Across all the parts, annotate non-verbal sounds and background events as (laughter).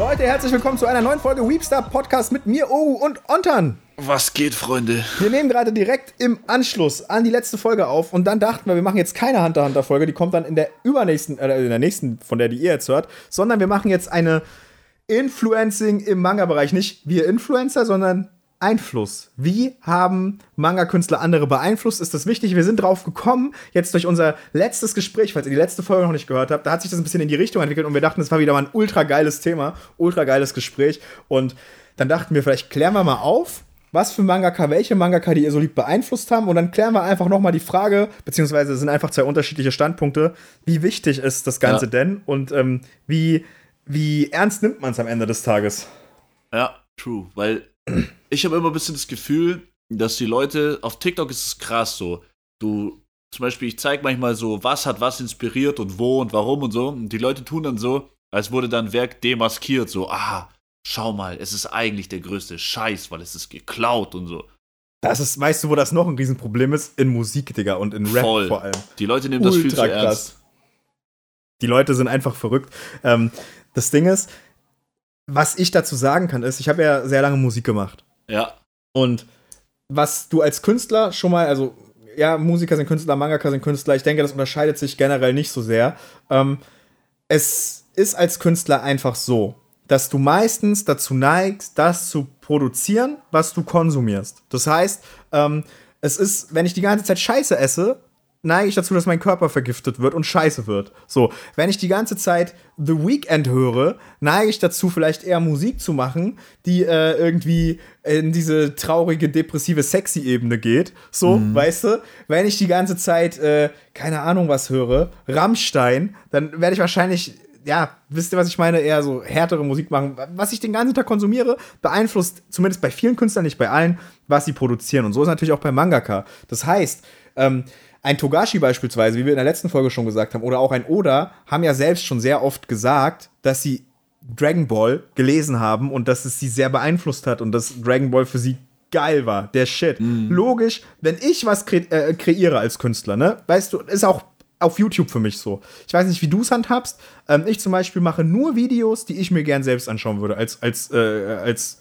Leute, herzlich willkommen zu einer neuen Folge Weepstar Podcast mit mir, Oru und Ontan. Was geht, Freunde? Wir nehmen gerade direkt im Anschluss an die letzte Folge auf und dann dachten wir, wir machen jetzt keine Hunter Hunter Folge, die kommt dann in der übernächsten, äh, in der nächsten, von der die ihr jetzt hört, sondern wir machen jetzt eine Influencing im Manga-Bereich. Nicht wir Influencer, sondern Einfluss. Wie haben Manga-Künstler andere beeinflusst? Ist das wichtig? Wir sind drauf gekommen, jetzt durch unser letztes Gespräch, falls ihr die letzte Folge noch nicht gehört habt, da hat sich das ein bisschen in die Richtung entwickelt und wir dachten, das war wieder mal ein ultra geiles Thema, ultra geiles Gespräch. Und dann dachten wir, vielleicht klären wir mal auf, was für Mangaka, welche Mangaka, die ihr so lieb beeinflusst haben. Und dann klären wir einfach nochmal die Frage, beziehungsweise es sind einfach zwei unterschiedliche Standpunkte, wie wichtig ist das Ganze ja. denn und ähm, wie, wie ernst nimmt man es am Ende des Tages? Ja, true, weil ich habe immer ein bisschen das Gefühl, dass die Leute, auf TikTok ist es krass so, du, zum Beispiel, ich zeige manchmal so, was hat was inspiriert und wo und warum und so, und die Leute tun dann so, als wurde dann Werk demaskiert, so, ah, schau mal, es ist eigentlich der größte Scheiß, weil es ist geklaut und so. Das ist, weißt du, wo das noch ein Riesenproblem ist? In Musik, Digga, und in Rap Voll. vor allem. Die Leute nehmen Ultra das viel zu krass. ernst. Die Leute sind einfach verrückt. Ähm, das Ding ist, was ich dazu sagen kann, ist, ich habe ja sehr lange Musik gemacht. Ja. Und was du als Künstler schon mal, also ja, Musiker sind Künstler, Mangaka sind Künstler, ich denke, das unterscheidet sich generell nicht so sehr. Ähm, es ist als Künstler einfach so, dass du meistens dazu neigst, das zu produzieren, was du konsumierst. Das heißt, ähm, es ist, wenn ich die ganze Zeit Scheiße esse, neige ich dazu, dass mein Körper vergiftet wird und scheiße wird. So, wenn ich die ganze Zeit The Weekend höre, neige ich dazu, vielleicht eher Musik zu machen, die äh, irgendwie in diese traurige, depressive, sexy Ebene geht. So, mhm. weißt du? Wenn ich die ganze Zeit, äh, keine Ahnung was höre, Rammstein, dann werde ich wahrscheinlich ja, wisst ihr, was ich meine? Eher so härtere Musik machen. Was ich den ganzen Tag konsumiere, beeinflusst zumindest bei vielen Künstlern, nicht bei allen, was sie produzieren. Und so ist natürlich auch bei Mangaka. Das heißt, ähm, ein Togashi beispielsweise, wie wir in der letzten Folge schon gesagt haben, oder auch ein Oda, haben ja selbst schon sehr oft gesagt, dass sie Dragon Ball gelesen haben und dass es sie sehr beeinflusst hat und dass Dragon Ball für sie geil war, der Shit. Mhm. Logisch, wenn ich was kre äh, kreiere als Künstler, ne, weißt du, ist auch auf YouTube für mich so. Ich weiß nicht, wie du es handhabst. Ähm, ich zum Beispiel mache nur Videos, die ich mir gern selbst anschauen würde, als, als, äh, als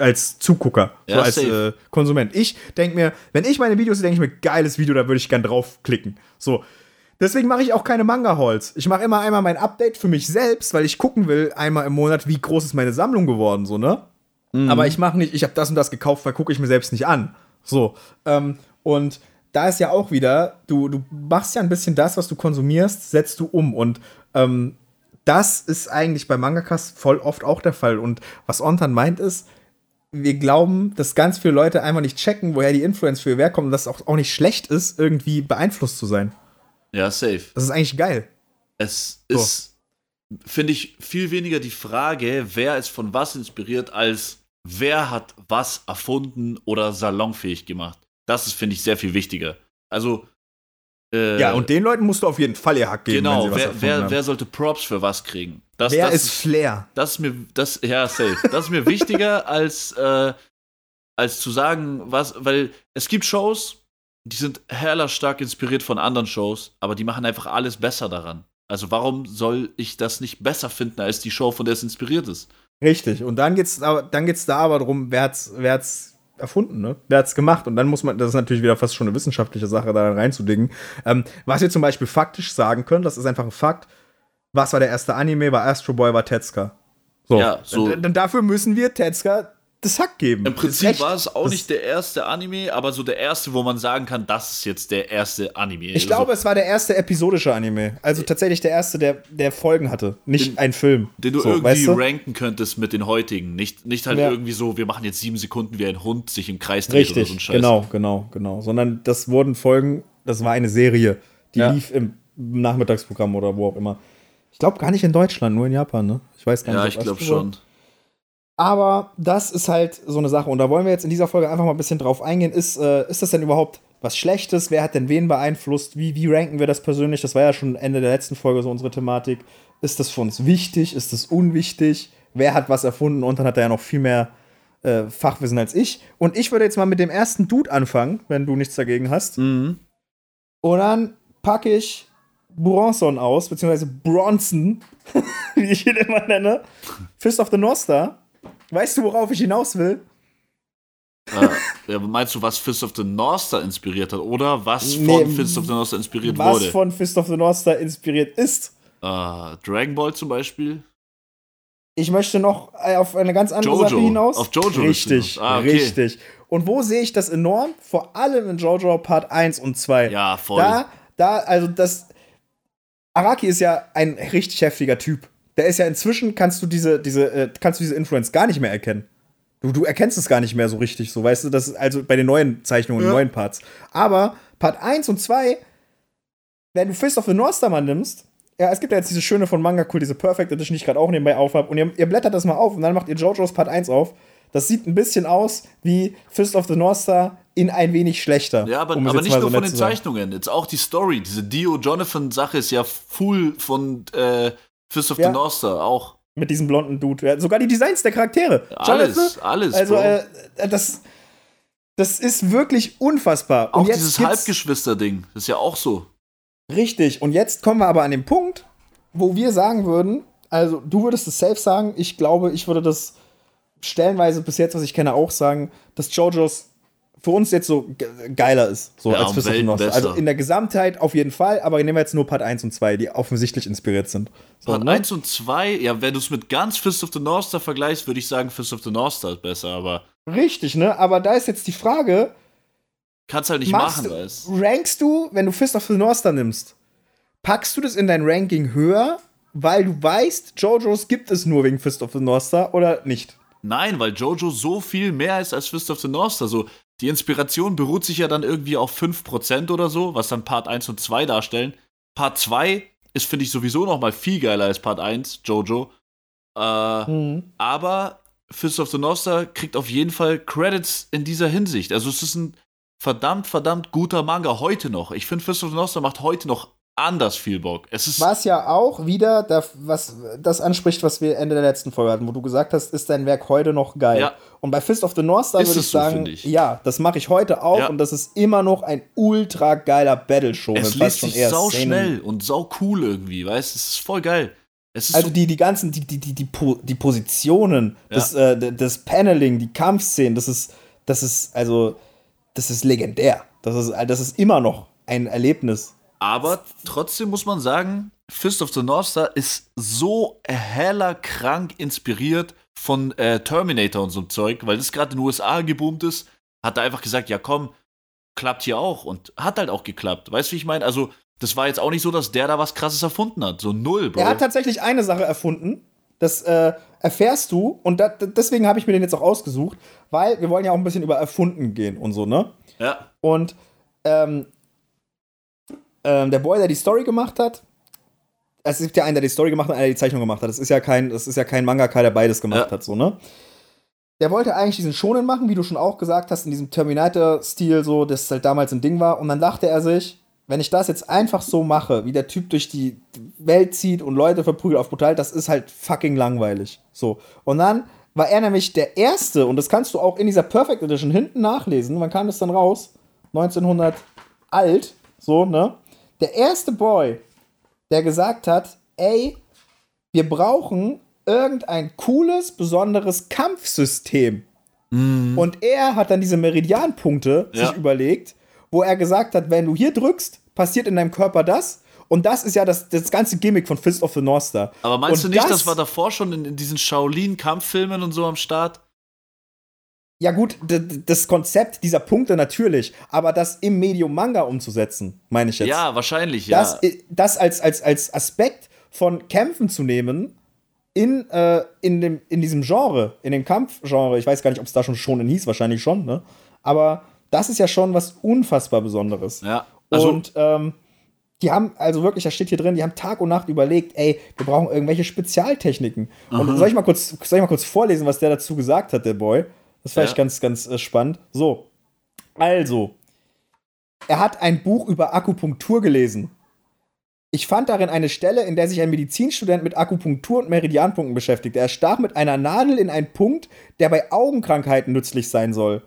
als Zugucker, ja, so als äh, Konsument. Ich denke mir, wenn ich meine Videos sehe, denke ich mir, geiles Video, da würde ich gern draufklicken. So. Deswegen mache ich auch keine Manga-Halls. Ich mache immer einmal mein Update für mich selbst, weil ich gucken will, einmal im Monat, wie groß ist meine Sammlung geworden, so, ne? Mhm. Aber ich mache nicht, ich habe das und das gekauft, weil gucke ich mir selbst nicht an. So. Ähm, und da ist ja auch wieder, du, du machst ja ein bisschen das, was du konsumierst, setzt du um. Und ähm, das ist eigentlich bei Mangakas voll oft auch der Fall. Und was Ontan meint ist, wir glauben, dass ganz viele Leute einfach nicht checken, woher die Influence für ihr Werk kommt und dass es auch, auch nicht schlecht ist, irgendwie beeinflusst zu sein. Ja, safe. Das ist eigentlich geil. Es so. ist, finde ich, viel weniger die Frage, wer ist von was inspiriert, als wer hat was erfunden oder salonfähig gemacht. Das ist, finde ich, sehr viel wichtiger. Also, äh, ja, und den Leuten musst du auf jeden Fall ihr Hack geben. Genau, wer, wer, wer, sollte Props für was kriegen? Das, wer das, ist Flair? Das ist mir, das, ja, safe. Das ist mir wichtiger, (laughs) als, äh, als zu sagen, was, weil es gibt Shows, die sind heller stark inspiriert von anderen Shows, aber die machen einfach alles besser daran. Also warum soll ich das nicht besser finden als die Show, von der es inspiriert ist? Richtig. Und dann geht's, dann geht's da aber darum, wer hat's, wer hat's erfunden, ne? Wer hat's gemacht? Und dann muss man, das ist natürlich wieder fast schon eine wissenschaftliche Sache, da reinzudingen. Ähm, was wir zum Beispiel faktisch sagen können, das ist einfach ein Fakt. Was war der erste Anime? War Astro Boy, war Tetsuka. So. Ja, so. Und, dafür müssen wir Tetsuka das Hack geben. Im Prinzip war es auch das nicht der erste Anime, aber so der erste, wo man sagen kann, das ist jetzt der erste Anime. Ich glaube, es war der erste episodische Anime. Also tatsächlich der erste, der, der Folgen hatte, nicht den, ein Film. Den du so, irgendwie weißt du? ranken könntest mit den heutigen. Nicht, nicht halt ja. irgendwie so, wir machen jetzt sieben Sekunden, wie ein Hund sich im Kreis dreht Richtig, oder so ein Scheiß. Genau, genau, genau. Sondern das wurden Folgen, das war eine Serie, die ja. lief im Nachmittagsprogramm oder wo auch immer. Ich glaube gar nicht in Deutschland, nur in Japan, ne? Ich weiß gar nicht. Ja, ich glaube schon. Aber das ist halt so eine Sache. Und da wollen wir jetzt in dieser Folge einfach mal ein bisschen drauf eingehen. Ist, äh, ist das denn überhaupt was Schlechtes? Wer hat denn wen beeinflusst? Wie, wie ranken wir das persönlich? Das war ja schon Ende der letzten Folge so unsere Thematik. Ist das für uns wichtig? Ist das unwichtig? Wer hat was erfunden? Und dann hat er ja noch viel mehr äh, Fachwissen als ich. Und ich würde jetzt mal mit dem ersten Dude anfangen, wenn du nichts dagegen hast. Mhm. Und dann packe ich Bronson aus, beziehungsweise Bronson. (laughs) wie ich ihn immer nenne, Fist of the North Star. Weißt du, worauf ich hinaus will? äh, meinst du, was Fist of the North Star inspiriert hat? Oder was von nee, Fist of the North Star inspiriert was wurde? Was von Fist of the North Star inspiriert ist? Uh, Dragon Ball zum Beispiel? Ich möchte noch äh, auf eine ganz andere Jojo. Sache hinaus. Auf Jojo. Richtig, ah, okay. richtig. Und wo sehe ich das enorm? Vor allem in Jojo Part 1 und 2. Ja, voll. Da, da, also das. Araki ist ja ein richtig heftiger Typ. Der ist ja inzwischen, kannst du diese, diese, äh, kannst du diese Influence gar nicht mehr erkennen. Du, du erkennst es gar nicht mehr so richtig, so, weißt du, das ist also bei den neuen Zeichnungen, ja. neuen Parts. Aber Part 1 und 2, wenn du Fist of the North Star mal nimmst, ja, es gibt ja jetzt diese schöne von Manga Cool, diese Perfect Edition, die ich gerade auch nebenbei aufhab, und ihr, ihr blättert das mal auf und dann macht ihr JoJo's Part 1 auf. Das sieht ein bisschen aus wie Fist of the North Star in ein wenig schlechter. Ja, aber, um aber nicht nur so von den Zeichnungen. Jetzt auch die Story. Diese Dio-Jonathan-Sache ist ja full von äh, Fist of ja. the North Star auch mit diesem blonden Dude. Sogar die Designs der Charaktere. Alles, Jonathan, alles. Also, äh, das, das ist wirklich unfassbar. Auch dieses Halbgeschwister-Ding, das ist ja auch so. Richtig. Und jetzt kommen wir aber an den Punkt, wo wir sagen würden, also du würdest es safe sagen, ich glaube, ich würde das stellenweise bis jetzt, was ich kenne, auch sagen, dass JoJo's für uns jetzt so geiler ist, so ja, als Fist of the North. Also in der Gesamtheit auf jeden Fall, aber nehmen wir jetzt nur Part 1 und 2, die offensichtlich inspiriert sind. So, Part ne? 1 und 2, ja, wenn du es mit ganz Fist of the North Star vergleichst, würde ich sagen, Fist of the North Star ist besser, aber. Richtig, ne? Aber da ist jetzt die Frage. Kannst halt nicht machen, weißt. Rankst du, wenn du Fist of the North Star nimmst, packst du das in dein Ranking höher, weil du weißt, JoJo's gibt es nur wegen Fist of the North Star oder nicht? Nein, weil Jojo so viel mehr ist als Fist of the North Star. So, die Inspiration beruht sich ja dann irgendwie auf 5% oder so, was dann Part 1 und 2 darstellen. Part 2 ist, finde ich, sowieso noch mal viel geiler als Part 1, Jojo. Äh, mhm. Aber Fist of the North Star kriegt auf jeden Fall Credits in dieser Hinsicht. Also es ist ein verdammt, verdammt guter Manga heute noch. Ich finde, Fist of the North Star macht heute noch anders viel Bock. Es ist was ja auch wieder da, was das anspricht, was wir Ende der letzten Folge hatten, wo du gesagt hast, ist dein Werk heute noch geil. Ja. Und bei Fist of the North Star würde ich sagen, so, ich. ja, das mache ich heute auch ja. und das ist immer noch ein ultra geiler Battle Show. Es liest sich sau schnell und sau cool irgendwie, weißt? Es ist voll geil. also so die, die ganzen, die, die, die, die, die Positionen, ja. das, äh, das Paneling, die Kampfszenen, das ist, das ist, also, das ist legendär. Das ist, das ist immer noch ein Erlebnis. Aber trotzdem muss man sagen, Fist of the North Star ist so heller krank inspiriert von äh, Terminator und so Zeug, weil das gerade in den USA geboomt ist, hat er einfach gesagt, ja komm, klappt hier auch und hat halt auch geklappt. Weißt du, wie ich meine? Also, das war jetzt auch nicht so, dass der da was krasses erfunden hat. So null, Bro. Er hat tatsächlich eine Sache erfunden. Das äh, erfährst du und da, deswegen habe ich mir den jetzt auch ausgesucht, weil wir wollen ja auch ein bisschen über erfunden gehen und so, ne? Ja. Und ähm, ähm, der Boy, der die Story gemacht hat, es gibt ja einen, der die Story gemacht hat, einer, der die Zeichnung gemacht hat. Das ist ja kein, das ist ja kein Mangaka, der beides gemacht ja. hat, so, ne? Der wollte eigentlich diesen Shonen machen, wie du schon auch gesagt hast, in diesem Terminator-Stil, so, das halt damals ein Ding war. Und dann dachte er sich, wenn ich das jetzt einfach so mache, wie der Typ durch die Welt zieht und Leute verprügelt auf brutal, das ist halt fucking langweilig. So. Und dann war er nämlich der Erste, und das kannst du auch in dieser Perfect Edition hinten nachlesen, wann kam das dann raus? 1900 alt, so, ne? Der erste Boy, der gesagt hat, ey, wir brauchen irgendein cooles, besonderes Kampfsystem. Mm. Und er hat dann diese Meridianpunkte ja. sich überlegt, wo er gesagt hat, wenn du hier drückst, passiert in deinem Körper das. Und das ist ja das, das ganze Gimmick von Fist of the North Star. Aber meinst und du nicht, das, das war davor schon in, in diesen Shaolin-Kampffilmen und so am Start? Ja, gut, das Konzept dieser Punkte natürlich, aber das im Medium Manga umzusetzen, meine ich jetzt. Ja, wahrscheinlich, ja. Das, das als, als, als Aspekt von Kämpfen zu nehmen, in, äh, in, dem, in diesem Genre, in dem Kampfgenre, ich weiß gar nicht, ob es da schon schon hieß, wahrscheinlich schon, ne? Aber das ist ja schon was unfassbar Besonderes. Ja. Also und ähm, die haben, also wirklich, da steht hier drin, die haben Tag und Nacht überlegt, ey, wir brauchen irgendwelche Spezialtechniken. Aha. Und soll ich, mal kurz, soll ich mal kurz vorlesen, was der dazu gesagt hat, der Boy? Das fand ja. ich ganz, ganz äh, spannend. So. Also. Er hat ein Buch über Akupunktur gelesen. Ich fand darin eine Stelle, in der sich ein Medizinstudent mit Akupunktur und Meridianpunkten beschäftigt. Er stach mit einer Nadel in einen Punkt, der bei Augenkrankheiten nützlich sein soll.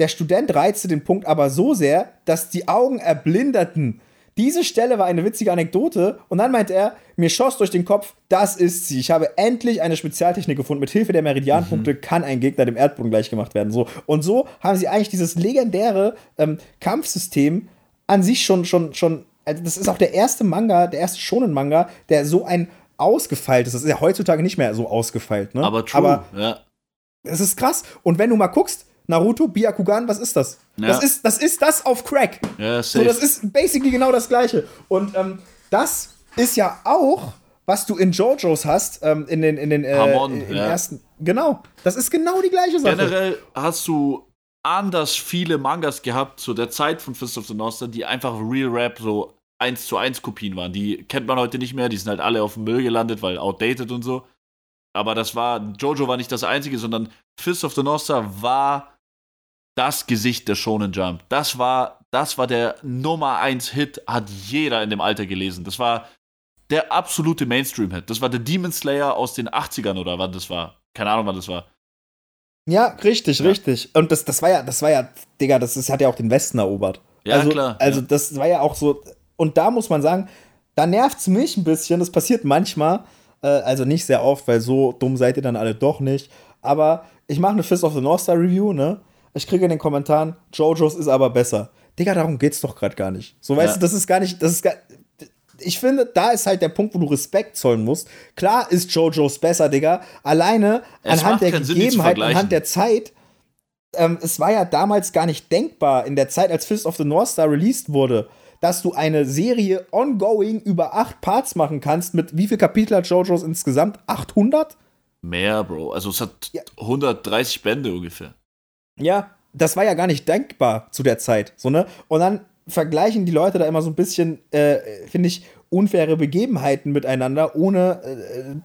Der Student reizte den Punkt aber so sehr, dass die Augen erblinderten. Diese Stelle war eine witzige Anekdote und dann meint er, mir schoss durch den Kopf, das ist sie. Ich habe endlich eine Spezialtechnik gefunden. Mit Hilfe der Meridianpunkte mhm. kann ein Gegner dem Erdboden gleichgemacht werden. So. Und so haben sie eigentlich dieses legendäre ähm, Kampfsystem an sich schon, schon, schon. Also das ist auch der erste Manga, der erste Shonen-Manga, der so ein ausgefeilt ist. Das ist ja heutzutage nicht mehr so ausgefeilt, ne? Aber true, Aber ja. Es ist krass. Und wenn du mal guckst, Naruto, Byakugan, was ist das? Ja. Das, ist, das ist das auf Crack. Ja, safe. So, das ist basically genau das Gleiche. Und ähm, das ist ja auch, was du in JoJo's hast, ähm, in den, in den äh, Hamon, ja. ersten. Genau. Das ist genau die gleiche Sache. Generell hast du anders viele Mangas gehabt zu der Zeit von Fist of the North Star, die einfach Real Rap so 1 zu 1 Kopien waren. Die kennt man heute nicht mehr, die sind halt alle auf dem Müll gelandet, weil outdated und so. Aber das war, Jojo war nicht das einzige, sondern Fist of the North Star war das Gesicht der Shonen Jump. Das war, das war der Nummer 1 Hit, hat jeder in dem Alter gelesen. Das war der absolute Mainstream-Hit. Das war der Demon Slayer aus den 80ern oder wann das war. Keine Ahnung, wann das war. Ja, richtig, ja. richtig. Und das, das war ja, das war ja, Digga, das ist, hat ja auch den Westen erobert. Ja, also, klar. Also, ja. das war ja auch so. Und da muss man sagen, da nervt es mich ein bisschen. Das passiert manchmal. Äh, also nicht sehr oft, weil so dumm seid ihr dann alle doch nicht. Aber ich mache eine Fist of the North Star Review, ne? Ich kriege in den Kommentaren, JoJo's ist aber besser. Digga, darum geht's doch gerade gar nicht. So, weißt ja. du, das ist gar nicht, das ist gar, ich finde, da ist halt der Punkt, wo du Respekt zollen musst. Klar ist JoJo's besser, Digga. Alleine es anhand der Gegebenheiten, anhand der Zeit. Ähm, es war ja damals gar nicht denkbar, in der Zeit, als Fist of the North Star released wurde, dass du eine Serie ongoing über acht Parts machen kannst. Mit wie viel Kapitel hat JoJo's insgesamt? 800? Mehr, Bro. Also es hat ja. 130 Bände ungefähr. Ja, das war ja gar nicht denkbar zu der Zeit. So, ne? Und dann vergleichen die Leute da immer so ein bisschen, äh, finde ich, unfaire Begebenheiten miteinander, ohne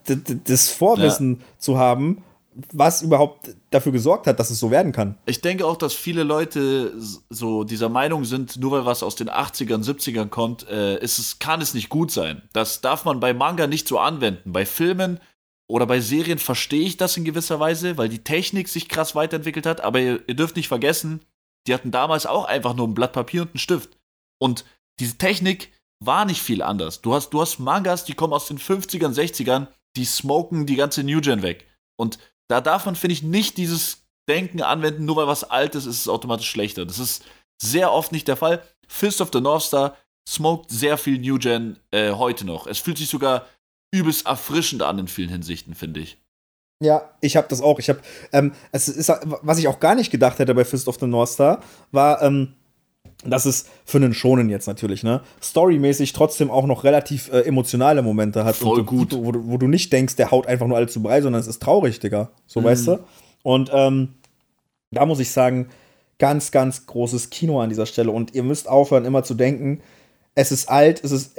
äh, das Vorwissen ja. zu haben, was überhaupt dafür gesorgt hat, dass es so werden kann. Ich denke auch, dass viele Leute so dieser Meinung sind, nur weil was aus den 80ern, 70ern kommt, äh, ist es, kann es nicht gut sein. Das darf man bei Manga nicht so anwenden. Bei Filmen oder bei Serien verstehe ich das in gewisser Weise, weil die Technik sich krass weiterentwickelt hat, aber ihr, ihr dürft nicht vergessen, die hatten damals auch einfach nur ein Blatt Papier und einen Stift. Und diese Technik war nicht viel anders. Du hast, du hast Mangas, die kommen aus den 50ern, 60ern, die smoken die ganze New Gen weg. Und da darf man, finde ich, nicht dieses Denken anwenden, nur weil was Altes ist, ist es automatisch schlechter. Das ist sehr oft nicht der Fall. Fist of the North Star smoked sehr viel New Gen äh, heute noch. Es fühlt sich sogar übelst erfrischend an in vielen Hinsichten, finde ich. Ja, ich habe das auch. Ich habe, ähm, es ist, was ich auch gar nicht gedacht hätte bei Fist of the North Star, war, ähm, dass es für einen Schonen jetzt natürlich, ne, storymäßig trotzdem auch noch relativ äh, emotionale Momente hat. Voll und, gut. Wo, wo, du nicht denkst, der haut einfach nur alle zu Brei, sondern es ist traurig, Digga. So, mhm. weißt du? Und ähm, da muss ich sagen, ganz, ganz großes Kino an dieser Stelle. Und ihr müsst aufhören, immer zu denken, es ist alt, es ist,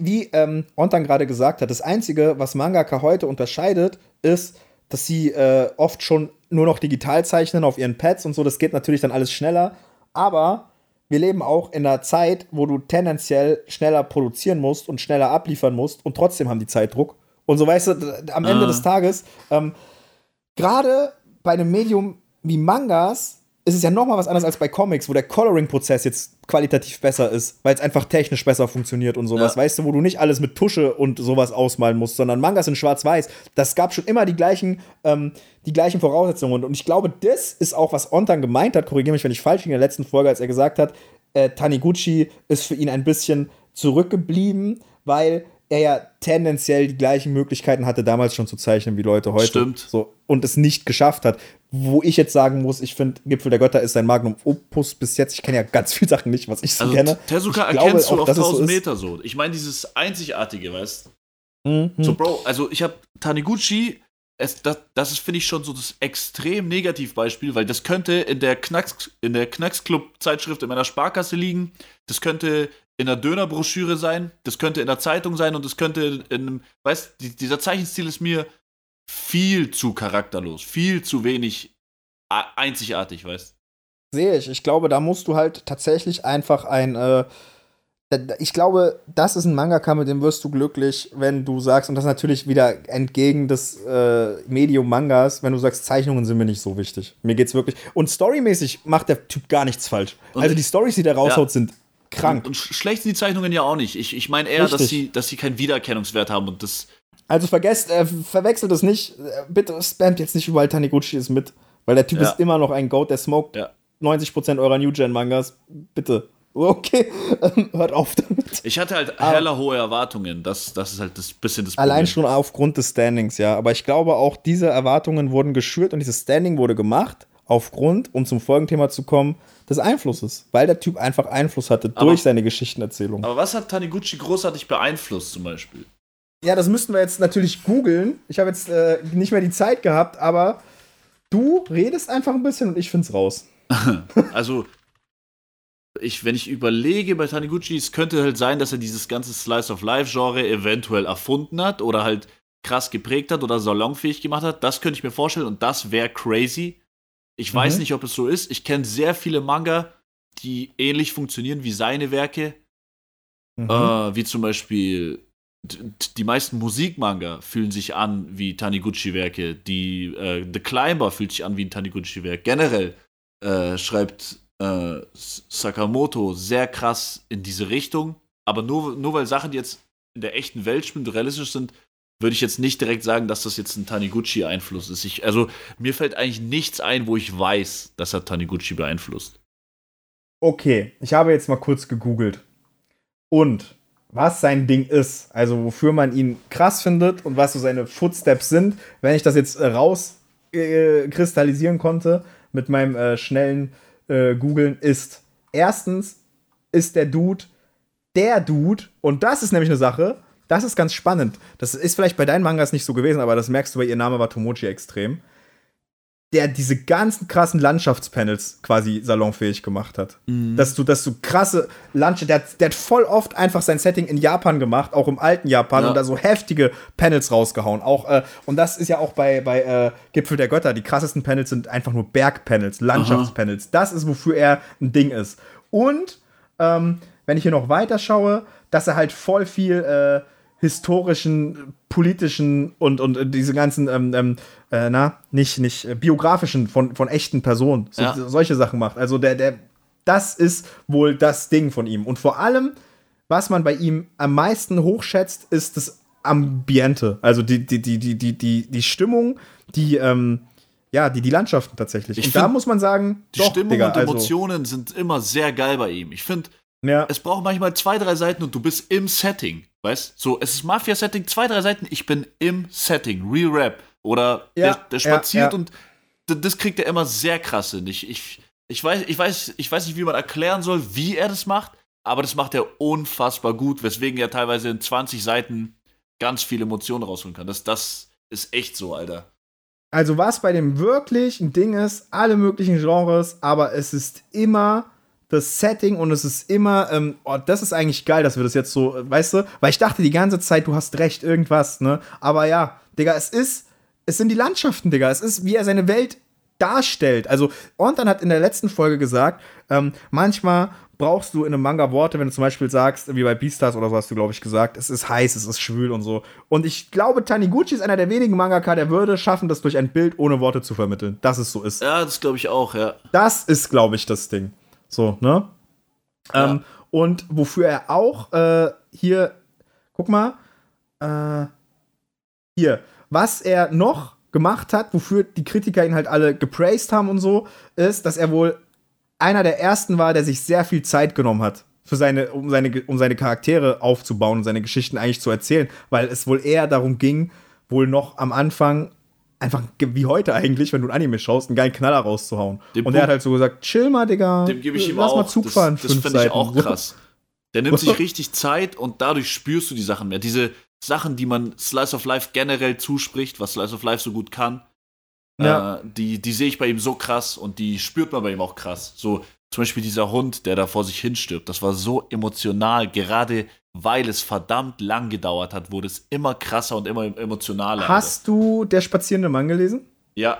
wie ähm, Ontan gerade gesagt hat, das Einzige, was Mangaka heute unterscheidet, ist, dass sie äh, oft schon nur noch digital zeichnen auf ihren Pads und so. Das geht natürlich dann alles schneller. Aber wir leben auch in einer Zeit, wo du tendenziell schneller produzieren musst und schneller abliefern musst und trotzdem haben die Zeitdruck. Und so weißt du, am Ende ah. des Tages, ähm, gerade bei einem Medium wie Mangas, ist es ja noch mal was anderes als bei Comics, wo der Coloring-Prozess jetzt qualitativ besser ist, weil es einfach technisch besser funktioniert und sowas. Ja. Weißt du, wo du nicht alles mit Tusche und sowas ausmalen musst, sondern Mangas in Schwarz-Weiß. Das gab schon immer die gleichen, ähm, die gleichen Voraussetzungen. Und ich glaube, das ist auch, was Ontan gemeint hat. Korrigiere mich, wenn ich falsch bin in der letzten Folge, als er gesagt hat, äh, Taniguchi ist für ihn ein bisschen zurückgeblieben, weil er ja tendenziell die gleichen Möglichkeiten hatte, damals schon zu zeichnen wie Leute heute. Stimmt. So, und es nicht geschafft hat. Wo ich jetzt sagen muss, ich finde, Gipfel der Götter ist sein Magnum Opus bis jetzt. Ich kenne ja ganz viele Sachen nicht, was ich so also, kenne. Tezuka ich erkennst glaube, du auf 1000 so Meter so. Ich meine, dieses Einzigartige, weißt du? Mhm. So, Bro, also ich habe Taniguchi, es, das, das ist, finde ich, schon so das extrem Negativbeispiel, weil das könnte in der Knacks, in der Knacksclub-Zeitschrift in meiner Sparkasse liegen. Das könnte in der Dönerbroschüre sein, das könnte in der Zeitung sein und das könnte in, weißt, dieser Zeichenstil ist mir viel zu charakterlos, viel zu wenig einzigartig, weißt. Sehe ich. Ich glaube, da musst du halt tatsächlich einfach ein, äh, ich glaube, das ist ein Mangaka, mit dem wirst du glücklich, wenn du sagst, und das ist natürlich wieder entgegen des äh, Medium-Mangas, wenn du sagst, Zeichnungen sind mir nicht so wichtig. Mir geht's wirklich. Und storymäßig macht der Typ gar nichts falsch. Und also die Stories, die der raushaut, ja. sind krank. Und, schlecht sind die Zeichnungen ja auch nicht. Ich, ich meine eher, dass sie, dass sie keinen Wiedererkennungswert haben und das. Also vergesst, äh, verwechselt es nicht. Äh, bitte spammt jetzt nicht überall Taniguchi ist mit. Weil der Typ Ja. ist immer noch ein Goat, der smoked Ja. 90% eurer New Gen Mangas. Bitte. (laughs) Okay, ähm, hört auf damit. Ich hatte halt heller hohe Erwartungen. Das, das ist halt das bisschen das Allein schon aufgrund des Standings, ja. Aber ich glaube auch, diese Erwartungen wurden geschürt und dieses Standing wurde gemacht aufgrund, um zum Folgenthema zu kommen, des Einflusses. Weil der Typ einfach Einfluss hatte Aber- durch seine Geschichtenerzählung. Aber was hat Taniguchi großartig beeinflusst zum Beispiel? Ja, das müssten wir jetzt natürlich googeln. Ich habe jetzt äh, nicht mehr die Zeit gehabt, aber du redest einfach ein bisschen und ich find's raus. (laughs) Also, ich, wenn ich überlege bei Taniguchi, es könnte halt sein, dass er dieses ganze Slice of Life-Genre eventuell erfunden hat oder halt krass geprägt hat oder salonfähig gemacht hat. Das könnte ich mir vorstellen und das wäre crazy. Ich weiß Mhm. nicht, ob es so ist. Ich kenne sehr viele Manga, die ähnlich funktionieren wie seine Werke. Mhm. Äh, wie zum Beispiel die meisten Musikmanga fühlen sich an wie Taniguchi-Werke. Die äh, The Climber fühlt sich an wie ein Taniguchi-Werk. Generell äh, schreibt äh, Sakamoto sehr krass in diese Richtung. Aber nur, nur weil Sachen jetzt in der echten Welt spielen und realistisch sind, würde ich jetzt nicht direkt sagen, dass das jetzt ein Taniguchi-Einfluss ist. Ich, also mir fällt eigentlich nichts ein, wo ich weiß, dass er Taniguchi beeinflusst. Okay, ich habe jetzt mal kurz gegoogelt. Und was sein Ding ist, also wofür man ihn krass findet und was so seine Footsteps sind, wenn ich das jetzt äh, raus äh, kristallisieren konnte mit meinem äh, schnellen äh, Googeln, ist erstens ist der Dude der Dude, und das ist nämlich eine Sache, das ist ganz spannend. Das ist vielleicht bei deinen Mangas nicht so gewesen, aber das merkst du, weil ihr Name war Tomochi extrem. Der diese ganzen krassen Landschaftspanels quasi salonfähig gemacht hat. Dass du, dass du krasse Landschaft, der, hat- der hat voll oft einfach sein Setting in Japan gemacht, auch im alten Japan, Ja. und da so heftige Panels rausgehauen. Auch, äh, und das ist ja auch bei, bei äh, Gipfel der Götter. Die krassesten Panels sind einfach nur Bergpanels, Landschaftspanels. Das ist, wofür er ein Ding ist. Und ähm, wenn ich hier noch weiter schaue, dass er halt voll viel äh, historischen, politischen und, und diese ganzen, ähm, ähm, äh, na, nicht, nicht äh, biografischen von, von echten Personen, so, Ja. solche Sachen macht. Also der, der, das ist wohl das Ding von ihm. Und vor allem, was man bei ihm am meisten hochschätzt, ist das Ambiente. Also die, die, die, die, die, die, die Stimmung, die, ähm, ja, die, die Landschaften tatsächlich. Ich und da muss man sagen, Die doch, Stimmung Digga, und also, Emotionen sind immer sehr geil bei ihm. Ich finde, ja, es braucht manchmal zwei, drei Seiten und du bist im Setting. Weißt So, es ist Mafia-Setting, zwei, drei Seiten, ich bin im Setting. Real Rap. Oder Ja, der, der ja, spaziert ja. und d- das kriegt er immer sehr krass hin. Ich, ich, ich, weiß, ich, weiß, ich weiß nicht, wie man erklären soll, wie er das macht, aber das macht er unfassbar gut, weswegen er teilweise in 20 Seiten ganz viele Emotionen rausholen kann. Das, das ist echt so, Alter. Also was bei dem wirklich ein Ding ist, alle möglichen Genres, aber es ist immer das Setting und es ist immer, ähm, oh, das ist eigentlich geil, dass wir das jetzt so, äh, weißt du, weil ich dachte die ganze Zeit, du hast recht, irgendwas, ne? Aber ja, Digga, es ist, es sind die Landschaften, Digga, es ist, wie er seine Welt darstellt. Also, Orntan hat in der letzten Folge gesagt, ähm, manchmal brauchst du in einem Manga Worte, wenn du zum Beispiel sagst, wie bei Beastars oder so hast du, glaube ich, gesagt, es ist heiß, es ist schwül und so. Und ich glaube, Taniguchi ist einer der wenigen Mangaka, der würde schaffen, das durch ein Bild ohne Worte zu vermitteln, dass es so ist. Ja, das glaube ich auch, ja. Das ist, glaube ich, das Ding. So, ne? Ja. Ähm, und wofür er auch äh, hier, guck mal, äh, hier, was er noch gemacht hat, wofür die Kritiker ihn halt alle gepraised haben und so, ist, dass er wohl einer der ersten war, der sich sehr viel Zeit genommen hat, für seine, um, seine, um seine Charaktere aufzubauen und seine Geschichten eigentlich zu erzählen, weil es wohl eher darum ging, wohl noch am Anfang einfach wie heute eigentlich, wenn du ein Anime schaust, einen geilen Knaller rauszuhauen. Dem und er hat halt so gesagt, chill mal, Digga. Dem gebe ich ihm lass auch. mal Zug fahren, das das finde ich auch krass. Der nimmt (laughs) sich richtig Zeit und dadurch spürst du die Sachen mehr. Diese Sachen, die man Slice of Life generell zuspricht, was Slice of Life so gut kann, Ja. äh, die, die sehe ich bei ihm so krass und die spürt man bei ihm auch krass. So zum Beispiel dieser Hund, der da vor sich hinstirbt, das war so emotional, gerade weil es verdammt lang gedauert hat, wurde es immer krasser und immer emotionaler. Hast du Der spazierende Mann gelesen? Ja,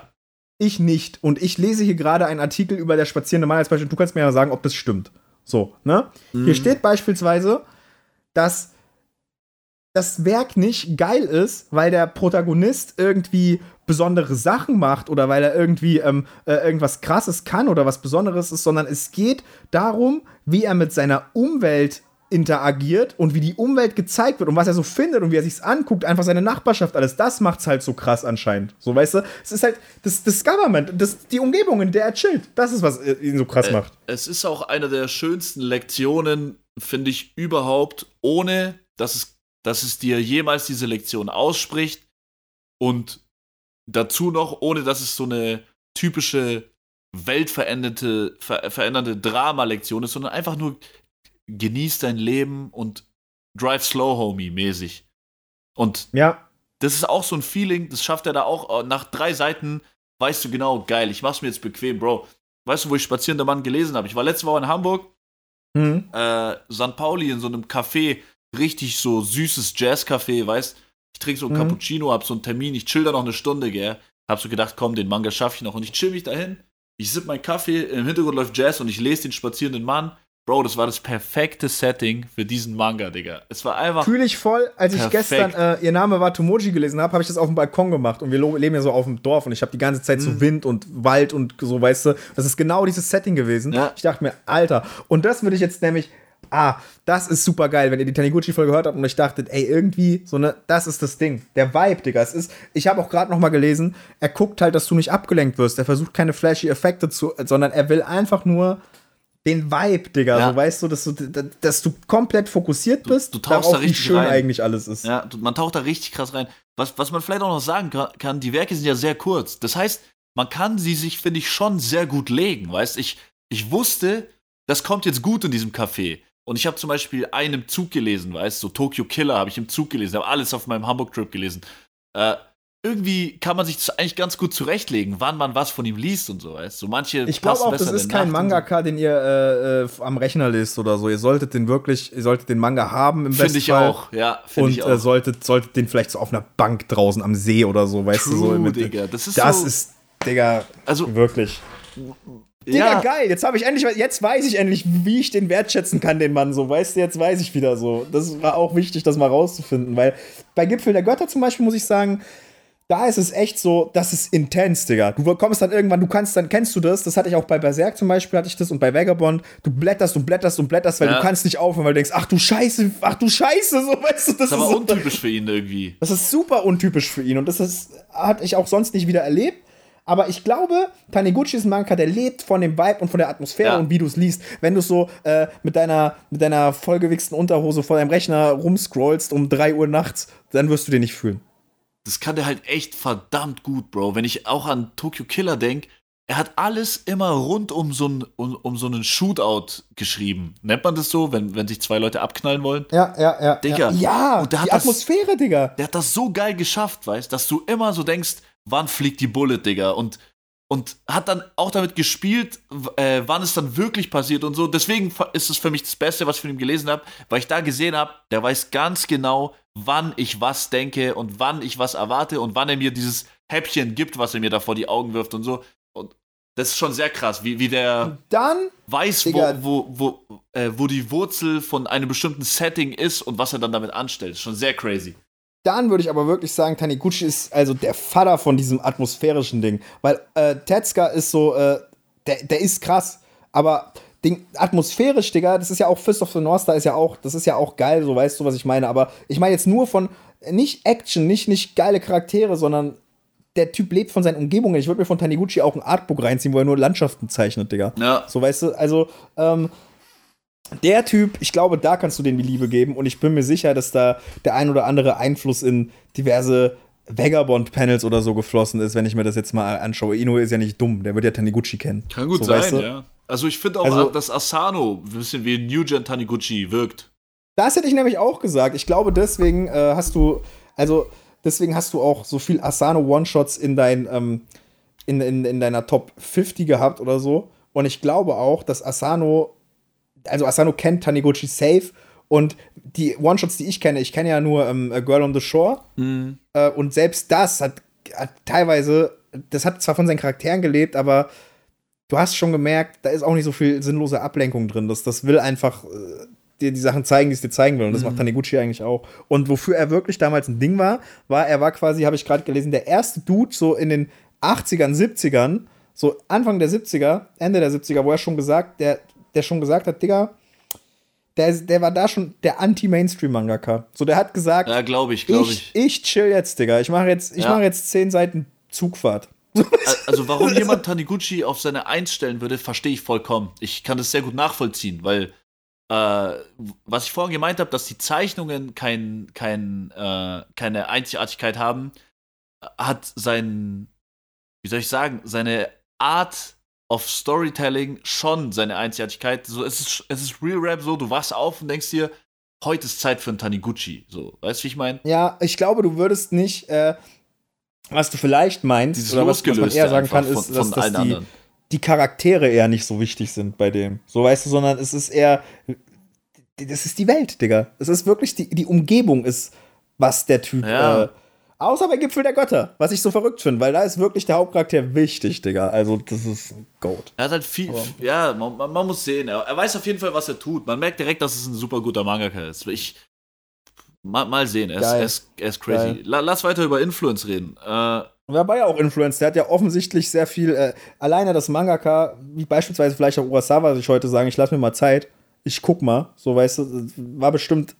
Ich nicht. Und ich lese hier gerade einen Artikel über Der spazierende Mann als Beispiel. Du kannst mir ja sagen, ob das stimmt. So, ne? Hier steht beispielsweise, dass das Werk nicht geil ist, weil der Protagonist irgendwie besondere Sachen macht oder weil er irgendwie ähm, äh, irgendwas Krasses kann oder was Besonderes ist, sondern es geht darum, wie er mit seiner Umwelt interagiert und wie die Umwelt gezeigt wird und was er so findet und wie er sich's anguckt, einfach seine Nachbarschaft, alles, das macht's halt so krass anscheinend. So, weißt du, es ist halt das, das Government, das, die Umgebung, in der er chillt, das ist, was ihn so krass äh, macht. Es ist auch eine der schönsten Lektionen, finde ich, überhaupt, ohne dass es, dass es dir jemals diese Lektion ausspricht und dazu noch, ohne dass es so eine typische weltveränderte, ver verändernde Drama-Lektion ist, sondern einfach nur genieß dein Leben und drive slow, homie, mäßig. Und ja. das ist auch so ein Feeling, das schafft er da auch. Nach drei Seiten weißt du genau, geil, ich mach's mir jetzt bequem, Bro. Weißt du, wo ich Spazierender Mann gelesen habe? Ich war letzte Woche in Hamburg, mhm. äh, St. Pauli in so einem Café, richtig so süßes Jazz-Café, weißt Ich trinke so ein mhm. Cappuccino, hab so einen Termin, ich chill da noch eine Stunde, gell. Hab so gedacht, komm, den Manga schaffe ich noch. Und ich chill mich dahin, ich sipp meinen Kaffee, im Hintergrund läuft Jazz und ich lese den spazierenden Mann Bro, das war das perfekte Setting für diesen Manga, Digga. Es war einfach. Fühle ich voll. Als ich gestern, äh, ihr Name war Tomoji gelesen habe, habe ich das auf dem Balkon gemacht. Und wir leben ja so auf dem Dorf und ich habe die ganze Zeit mhm. so Wind und Wald und so, weißt du. Das ist genau dieses Setting gewesen. Ja. Ich dachte mir, Alter. Und das würde ich jetzt nämlich. Ah, das ist super geil, wenn ihr die Taniguchi-Folge gehört habt und euch dachtet, ey, irgendwie, so ne, das ist das Ding. Der Vibe, Digga. Es ist, ich habe auch gerade noch mal gelesen, er guckt halt, dass du nicht abgelenkt wirst. Er versucht keine flashy Effekte zu, sondern er will einfach nur den Vibe, Digga. Ja. So weißt du dass, du, dass du komplett fokussiert bist, du, du tauchst darauf, da richtig wie schön rein. eigentlich alles ist. Ja, man taucht da richtig krass rein. Was, was man vielleicht auch noch sagen kann, die Werke sind ja sehr kurz. Das heißt, man kann sie sich, finde ich, schon sehr gut legen. Weißt ich, ich wusste, das kommt jetzt gut in diesem Café. Und ich habe zum Beispiel einen im Zug gelesen, weißt du, so Tokyo Killer habe ich im Zug gelesen, habe alles auf meinem Hamburg-Trip gelesen. Äh, irgendwie kann man sich das eigentlich ganz gut zurechtlegen, wann man was von ihm liest und so, weißt so manche Ich glaube auch, das ist kein Mangaka, den ihr äh, äh, am Rechner lest oder so. Ihr solltet den wirklich, ihr solltet den Manga haben im besten Finde ich auch, ja, finde ich auch. Und äh, solltet, solltet den vielleicht so auf einer Bank draußen am See oder so, weißt True, du, so. Mit, Digga, das ist Das so, ist, Digga, also, wirklich. Digga, ja. geil. Jetzt habe ich endlich, jetzt weiß ich endlich, wie ich den wertschätzen kann, den Mann. So, weißt du, jetzt weiß ich wieder so. Das war auch wichtig, das mal rauszufinden, weil bei Gipfel der Götter zum Beispiel muss ich sagen, da ist es echt so, das ist intens, Digga. Du kommst dann irgendwann, du kannst dann, kennst du das? Das hatte ich auch bei Berserk zum Beispiel, hatte ich das und bei Vagabond. Du blätterst und blätterst und blätterst, weil ja. du kannst nicht aufhören, weil du denkst, ach du Scheiße, ach du Scheiße, so weißt du, das, das ist aber so, untypisch für ihn irgendwie. Das ist super untypisch für ihn und das ist, hatte ich auch sonst nicht wieder erlebt. Aber ich glaube, Taniguchi ist ein Manga, der lebt von dem Vibe und von der Atmosphäre ja. und wie du es liest. Wenn du so äh, mit, deiner, mit deiner vollgewichsten Unterhose vor deinem Rechner rumscrollst um 3 Uhr nachts, dann wirst du den nicht fühlen das kann der halt echt verdammt gut, Bro. Wenn ich auch an Tokyo Killer denke, er hat alles immer rund um so, ein, um, um so einen Shootout geschrieben. Nennt man das so, wenn, wenn sich zwei Leute abknallen wollen? Ja, ja, ja. Digga. Ja, und der die Atmosphäre, das, Digga. Der hat das so geil geschafft, weißt dass du immer so denkst, wann fliegt die Bullet, Digga? Und, und hat dann auch damit gespielt, äh, wann es dann wirklich passiert und so. Deswegen ist es für mich das Beste, was ich von ihm gelesen habe, weil ich da gesehen habe, der weiß ganz genau, wann ich was denke und wann ich was erwarte und wann er mir dieses Häppchen gibt, was er mir da vor die Augen wirft und so. Und das ist schon sehr krass, wie, wie der dann, weiß, wo, wo, wo, äh, wo die Wurzel von einem bestimmten Setting ist und was er dann damit anstellt. Ist schon sehr crazy. Dann würde ich aber wirklich sagen, Taniguchi ist also der Vater von diesem atmosphärischen Ding. Weil äh, Tetsuka ist so, äh, der, der ist krass, aber Ding, atmosphärisch, Digga, das ist ja auch Fist of the North Star ist ja auch, das ist ja auch geil, so weißt du, was ich meine. Aber ich meine jetzt nur von, nicht Action, nicht, nicht geile Charaktere, sondern der Typ lebt von seinen Umgebungen. Ich würde mir von Taniguchi auch ein Artbook reinziehen, wo er nur Landschaften zeichnet, Digga. Ja. So, weißt du, also, ähm, der Typ, ich glaube, da kannst du denen die Liebe geben und ich bin mir sicher, dass da der ein oder andere Einfluss in diverse Vagabond-Panels oder so geflossen ist, wenn ich mir das jetzt mal anschaue. Inoue ist ja nicht dumm, der wird ja Taniguchi kennen. Kann gut so, sein, weißt du? ja. Also ich finde auch, also, dass Asano ein bisschen wie New Gen Taniguchi wirkt. Das hätte ich nämlich auch gesagt. Ich glaube, deswegen äh, hast du, also deswegen hast du auch so viel Asano One-Shots in, dein, ähm, in, in, in deiner Top 50 gehabt oder so. Und ich glaube auch, dass Asano, also Asano kennt Taniguchi safe und die One-Shots, die ich kenne, ich kenne ja nur ähm, A Girl on the Shore. Mhm. Äh, und selbst das hat, hat, teilweise, das hat zwar von seinen Charakteren gelebt, aber du hast schon gemerkt, da ist auch nicht so viel sinnlose Ablenkung drin. Das, das will einfach, äh, dir die Sachen zeigen, die es dir zeigen will. Und das mhm. macht Taniguchi eigentlich auch. Und wofür er wirklich damals ein Ding war, war, er war quasi, habe ich gerade gelesen, der erste Dude so in den 80ern, 70ern, so Anfang der 70er, Ende der 70er, wo er schon gesagt, der, der schon gesagt hat, Digga, der, der war da schon der Anti-Mainstream-Mangaka. So, der hat gesagt, ja, glaube ich, glaube ich. Ich chill jetzt, Digga. Ich mache jetzt, ich ja. mache jetzt zehn Seiten Zugfahrt. Also, warum (laughs) jemand Taniguchi auf seine Eins stellen würde, verstehe ich vollkommen. Ich kann das sehr gut nachvollziehen, weil äh, was ich vorhin gemeint habe, dass die Zeichnungen kein, kein, äh, keine Einzigartigkeit haben, hat sein, wie soll ich sagen, seine Art of Storytelling schon seine Einzigartigkeit. So, es ist, es ist Real Rap so, du wachst auf und denkst dir, heute ist Zeit für einen Taniguchi. So, weißt du, wie ich meine? Ja, ich glaube, du würdest nicht, äh, was du vielleicht meinst, Dieses oder was, was man eher sagen kann, ist, von, dass, dass die, die Charaktere eher nicht so wichtig sind bei dem. So, weißt du, sondern es ist eher, das ist die Welt, Digga. Es ist wirklich, die, die Umgebung ist, was der Typ ja. äh, Außer bei Gipfel der Götter, was ich so verrückt finde, weil da ist wirklich der Hauptcharakter wichtig, Digga. Also, das ist ein Goat. Er hat halt viel. Aber ja, man, man, muss sehen. Er, er, weiß auf jeden Fall, was er tut. Man merkt direkt, dass es ein super guter Mangaka ist. Ich. Mal, mal sehen. Er ist, er ist, er ist crazy. La, lass weiter über Influence reden. Äh, er war ja auch Influence. Der hat ja offensichtlich sehr viel. Äh, alleine das Mangaka, wie beispielsweise vielleicht auch Urasawa, sich heute sagen, ich lass mir mal Zeit. Ich guck mal. So, weißt du, war bestimmt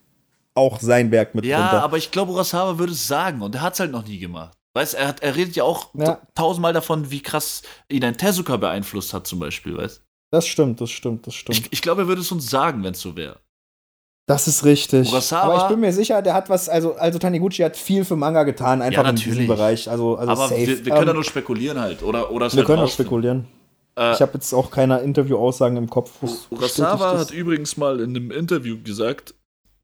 auch sein Werk mit Ja, drunter. aber ich glaube, Urasawa würde es sagen und er hat es halt noch nie gemacht. Weißt er, hat, er redet ja auch ja. tausendmal davon, wie krass ihn ein Tezuka beeinflusst hat, zum Beispiel, weißt Das stimmt, das stimmt, das stimmt. Ich, ich glaube, er würde es uns sagen, wenn es so wäre. Das ist richtig. Urasawa, aber ich bin mir sicher, der hat was, also, also Taniguchi hat viel für Manga getan, einfach ja, in diesem Bereich. Also, also aber safe. Wir, wir können da nur spekulieren halt, oder? oder wir halt können auch spekulieren. Äh, ich habe jetzt auch keine Interview-Aussagen im Kopf. Urasawa hat übrigens mal in einem Interview gesagt,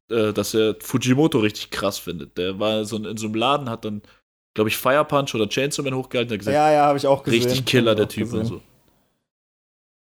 äh, dass er Fujimoto richtig krass findet. Der war so in, in so einem Laden, hat dann, glaube ich, Fire Punch oder Chainsaw Man hochgehalten und hat gesagt, ja, ja, habe ich auch gesehen. Richtig Killer, der Typ gesehen. und so.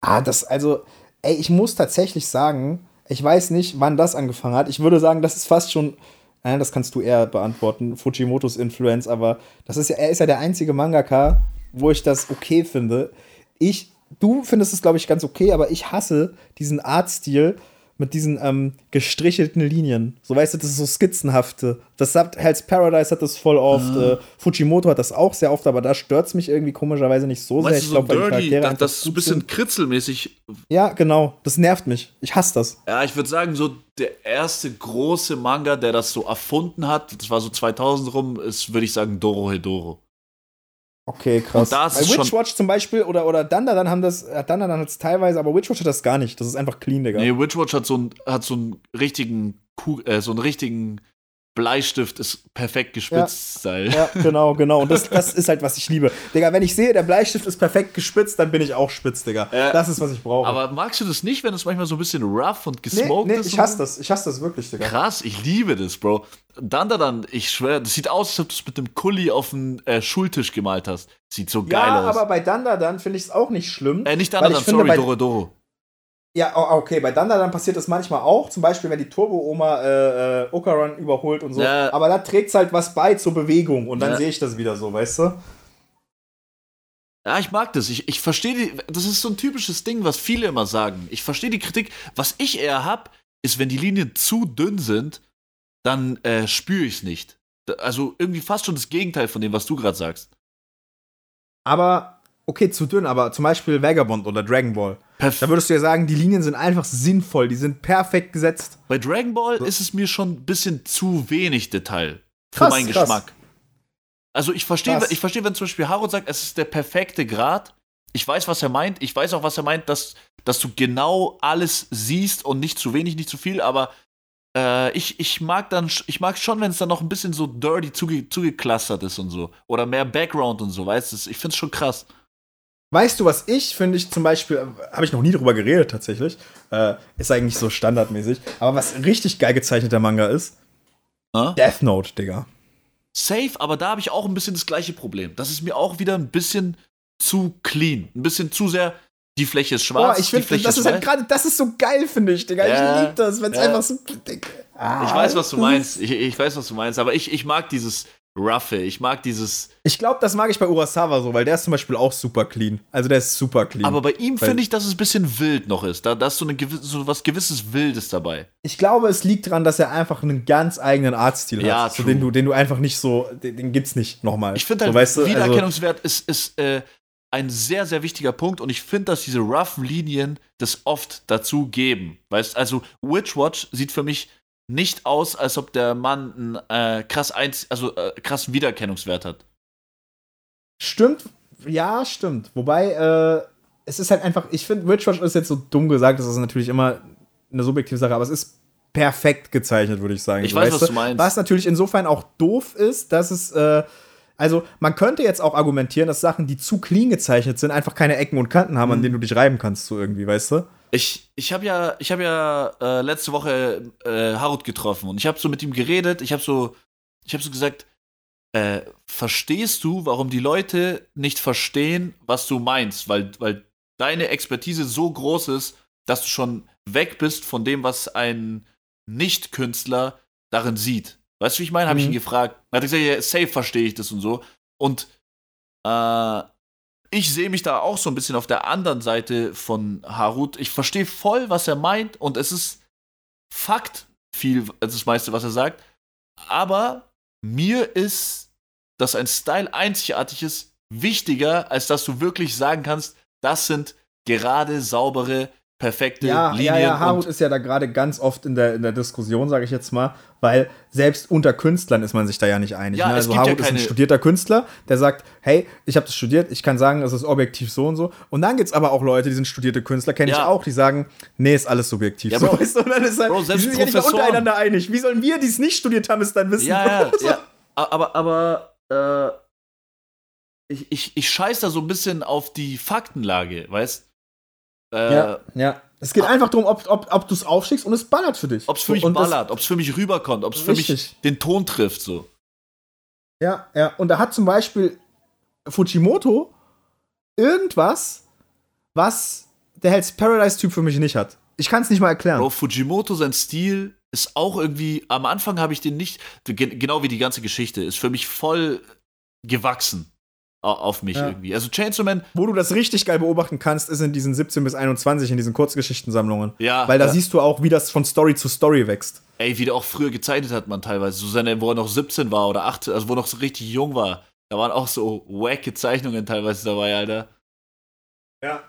Ah, das, also, ey, ich muss tatsächlich sagen, ich weiß nicht, wann das angefangen hat. Ich würde sagen, das ist fast schon, nein, das kannst du eher beantworten, Fujimotos Influence, aber das ist ja, er ist ja der einzige Mangaka, wo ich das okay finde. Ich, du findest es, glaube ich, ganz okay, aber ich hasse diesen Artstil, mit diesen ähm, gestrichelten Linien. So weißt du, das ist so skizzenhafte. Das hat Hell's Paradise hat das voll oft. Ah. Äh, Fujimoto hat das auch sehr oft, aber da stört es mich irgendwie komischerweise nicht so weißt sehr. Ich glaube, so weil die Charaktere das ist so ein bisschen sind. kritzelmäßig. Ja, genau. Das nervt mich. Ich hasse das. Ja, ich würde sagen, so der erste große Manga, der das so erfunden hat, das war so 2000 rum, ist, würde ich sagen, Doro Hedoro. Okay, krass. Bei Witchwatch zum Beispiel oder, oder Dandadan haben das, äh, Dandadan hat es teilweise, aber Witchwatch hat das gar nicht. Das ist einfach clean, Digga. Nee, Witchwatch hat so, ein, hat so einen richtigen, äh, so einen richtigen Bleistift ist perfekt gespitzt, ja, Style. Ja, (laughs) genau, genau. Und das, das ist halt, was ich liebe. Digga, wenn ich sehe, der Bleistift ist perfekt gespitzt, dann bin ich auch spitz, Digga. Äh, das ist, was ich brauche. Aber magst du das nicht, wenn es manchmal so ein bisschen rough und gesmoked nee, nee, ist? ich hasse das. Ich hasse das wirklich, Digga. Krass, ich liebe das, Bro. Dann, dann, dann, ich schwöre, das sieht aus, als ob du es mit dem Kuli auf den äh, Schultisch gemalt hast. Sieht so geil ja, aus. Ja, aber bei Dandadan finde ich es auch nicht schlimm. Äh, nicht Dandadan, sorry, Doro Doro. Ja, okay, bei Danda dann passiert das manchmal auch, zum Beispiel, wenn die Turbo-Oma äh, äh, Okaran überholt und so. Ja. Aber da trägt es halt was bei zur Bewegung und dann ja. sehe ich das wieder so, weißt du? Ja, ich mag das. Ich, ich verstehe die. Das ist so ein typisches Ding, was viele immer sagen. Ich verstehe die Kritik. Was ich eher hab, ist, wenn die Linien zu dünn sind, dann äh, spüre ich es nicht. Also irgendwie fast schon das Gegenteil von dem, was du gerade sagst. Aber okay, zu dünn, aber zum Beispiel Vagabond oder Dragon Ball. Perf da würdest du ja sagen, die Linien sind einfach sinnvoll, die sind perfekt gesetzt. Bei Dragon Ball so. ist es mir schon ein bisschen zu wenig Detail für krass, meinen krass. Geschmack. Also ich verstehe, ich verstehe, wenn zum Beispiel Haro sagt, es ist der perfekte Grad. Ich weiß, was er meint. Ich weiß auch, was er meint, dass, dass du genau alles siehst und nicht zu wenig, nicht zu viel, aber äh, ich, ich mag dann, ich mag schon, wenn es dann noch ein bisschen so dirty zuge, zugeklustert ist und so. Oder mehr Background und so, weißt du? Ich finde es schon krass. Weißt du, was ich finde ich zum Beispiel, habe ich noch nie drüber geredet tatsächlich, äh, ist eigentlich so standardmäßig, aber was richtig geil gezeichneter Manga ist, äh? Death Note, Digga. Safe, aber da habe ich auch ein bisschen das gleiche Problem. Das ist mir auch wieder ein bisschen zu clean, ein bisschen zu sehr. Die Fläche ist schwarz. Boah, ich finde, das ist, halt gerade, das ist so geil, finde ich, Digga. Ja, ich liebe das, wenn es ja. einfach so. Ah, ich weiß, was du meinst. Ich, ich, weiß, was du meinst, aber ich, ich mag dieses Roughe. Ich mag dieses. Ich glaube, das mag ich bei Urasawa so, weil der ist zum Beispiel auch super clean. Also der ist super clean. Aber bei ihm finde ich, dass es ein bisschen wild noch ist. Da, da ist so, eine, so was gewisses Wildes dabei. Ich glaube, es liegt daran, dass er einfach einen ganz eigenen Artstil Ja, hat. So, den, du, den du einfach nicht so, den, den gibt's nicht nochmal. Ich finde so, halt, weißt du, also, Wiedererkennungswert ist, ist äh, ein sehr, sehr wichtiger Punkt und ich finde, dass diese roughen Linien das oft dazu geben. Weißt also Witchwatch sieht für mich nicht aus, als ob der Mann einen äh, krass eins, also äh, krassen Wiedererkennungswert hat. Stimmt, ja, stimmt. Wobei, äh, es ist halt einfach, ich finde, Witchwatch ist jetzt so dumm gesagt, das ist natürlich immer eine subjektive Sache, aber es ist perfekt gezeichnet, würde ich sagen. Ich So, weiß, was du meinst. Was natürlich insofern auch doof ist, dass es, äh, also man könnte jetzt auch argumentieren, dass Sachen, die zu clean gezeichnet sind, einfach keine Ecken und Kanten haben, Mhm. an denen du dich reiben kannst, so irgendwie, weißt du? Ich, ich habe ja, ich habe ja äh, letzte Woche äh, Harut getroffen und ich habe so mit ihm geredet. Ich habe so, ich habe so gesagt, äh, verstehst du, warum die Leute nicht verstehen, was du meinst, weil, weil deine Expertise so groß ist, dass du schon weg bist von dem, was ein Nicht-Künstler darin sieht. Weißt du, wie ich meine? Habe ich Mhm. ihn gefragt. Er hat gesagt, ja, safe verstehe ich das und so. Und äh, ich sehe mich da auch so ein bisschen auf der anderen Seite von Harut. Ich verstehe voll, was er meint und es ist Fakt viel, also das meiste, was er sagt. Aber mir ist, dass ein Style einzigartig ist, wichtiger, als dass du wirklich sagen kannst, das sind gerade, saubere, perfekte Ja, Linien. ja, ja, Harut ist ja da gerade ganz oft in der, in der Diskussion, sage ich jetzt mal, weil selbst unter Künstlern ist man sich da ja nicht einig. Ja, ne? es Also gibt ja Harut ist ein studierter Künstler, der sagt, hey, ich habe das studiert, ich kann sagen, es ist objektiv so und so. Und dann gibt's aber auch Leute, die sind studierte Künstler, kenne ich Ja. auch, die sagen, nee, ist alles subjektiv. Ja, so, Bro. du? Dann ist halt, Bro, selbst die sind sich ja nicht untereinander einig. Wie sollen wir, die es nicht studiert haben, es dann wissen? Ja, ja. (laughs) Aber, aber, äh, ich, ich, ich scheiß da so ein bisschen auf die Faktenlage, weißt äh, ja, ja. Es geht einfach darum, ob, ob, ob du es aufschickst und es ballert für dich. Ob es für mich und ballert, ob es für mich rüberkommt, ob es für mich den Ton trifft, so. Ja, ja. Und da hat zum Beispiel Fujimoto irgendwas, was der Hell's Paradise-Typ für mich nicht hat. Ich kann es nicht mal erklären. Bro, Fujimoto, sein Stil ist auch irgendwie, am Anfang habe ich den nicht, ge- genau wie die ganze Geschichte, ist für mich voll gewachsen auf mich Ja. irgendwie. Also Chainsaw Man, Wo du das richtig geil beobachten kannst, ist in diesen 17 bis 21, in diesen Kurzgeschichtensammlungen. ja, Weil da ja, siehst du auch, wie das von Story zu Story wächst. ey, wie der auch früher gezeichnet hat man teilweise, so seine, wo er noch 17 war oder 18, also wo er noch so richtig jung war. Da waren auch so wacke Zeichnungen teilweise dabei, Alter. Ja.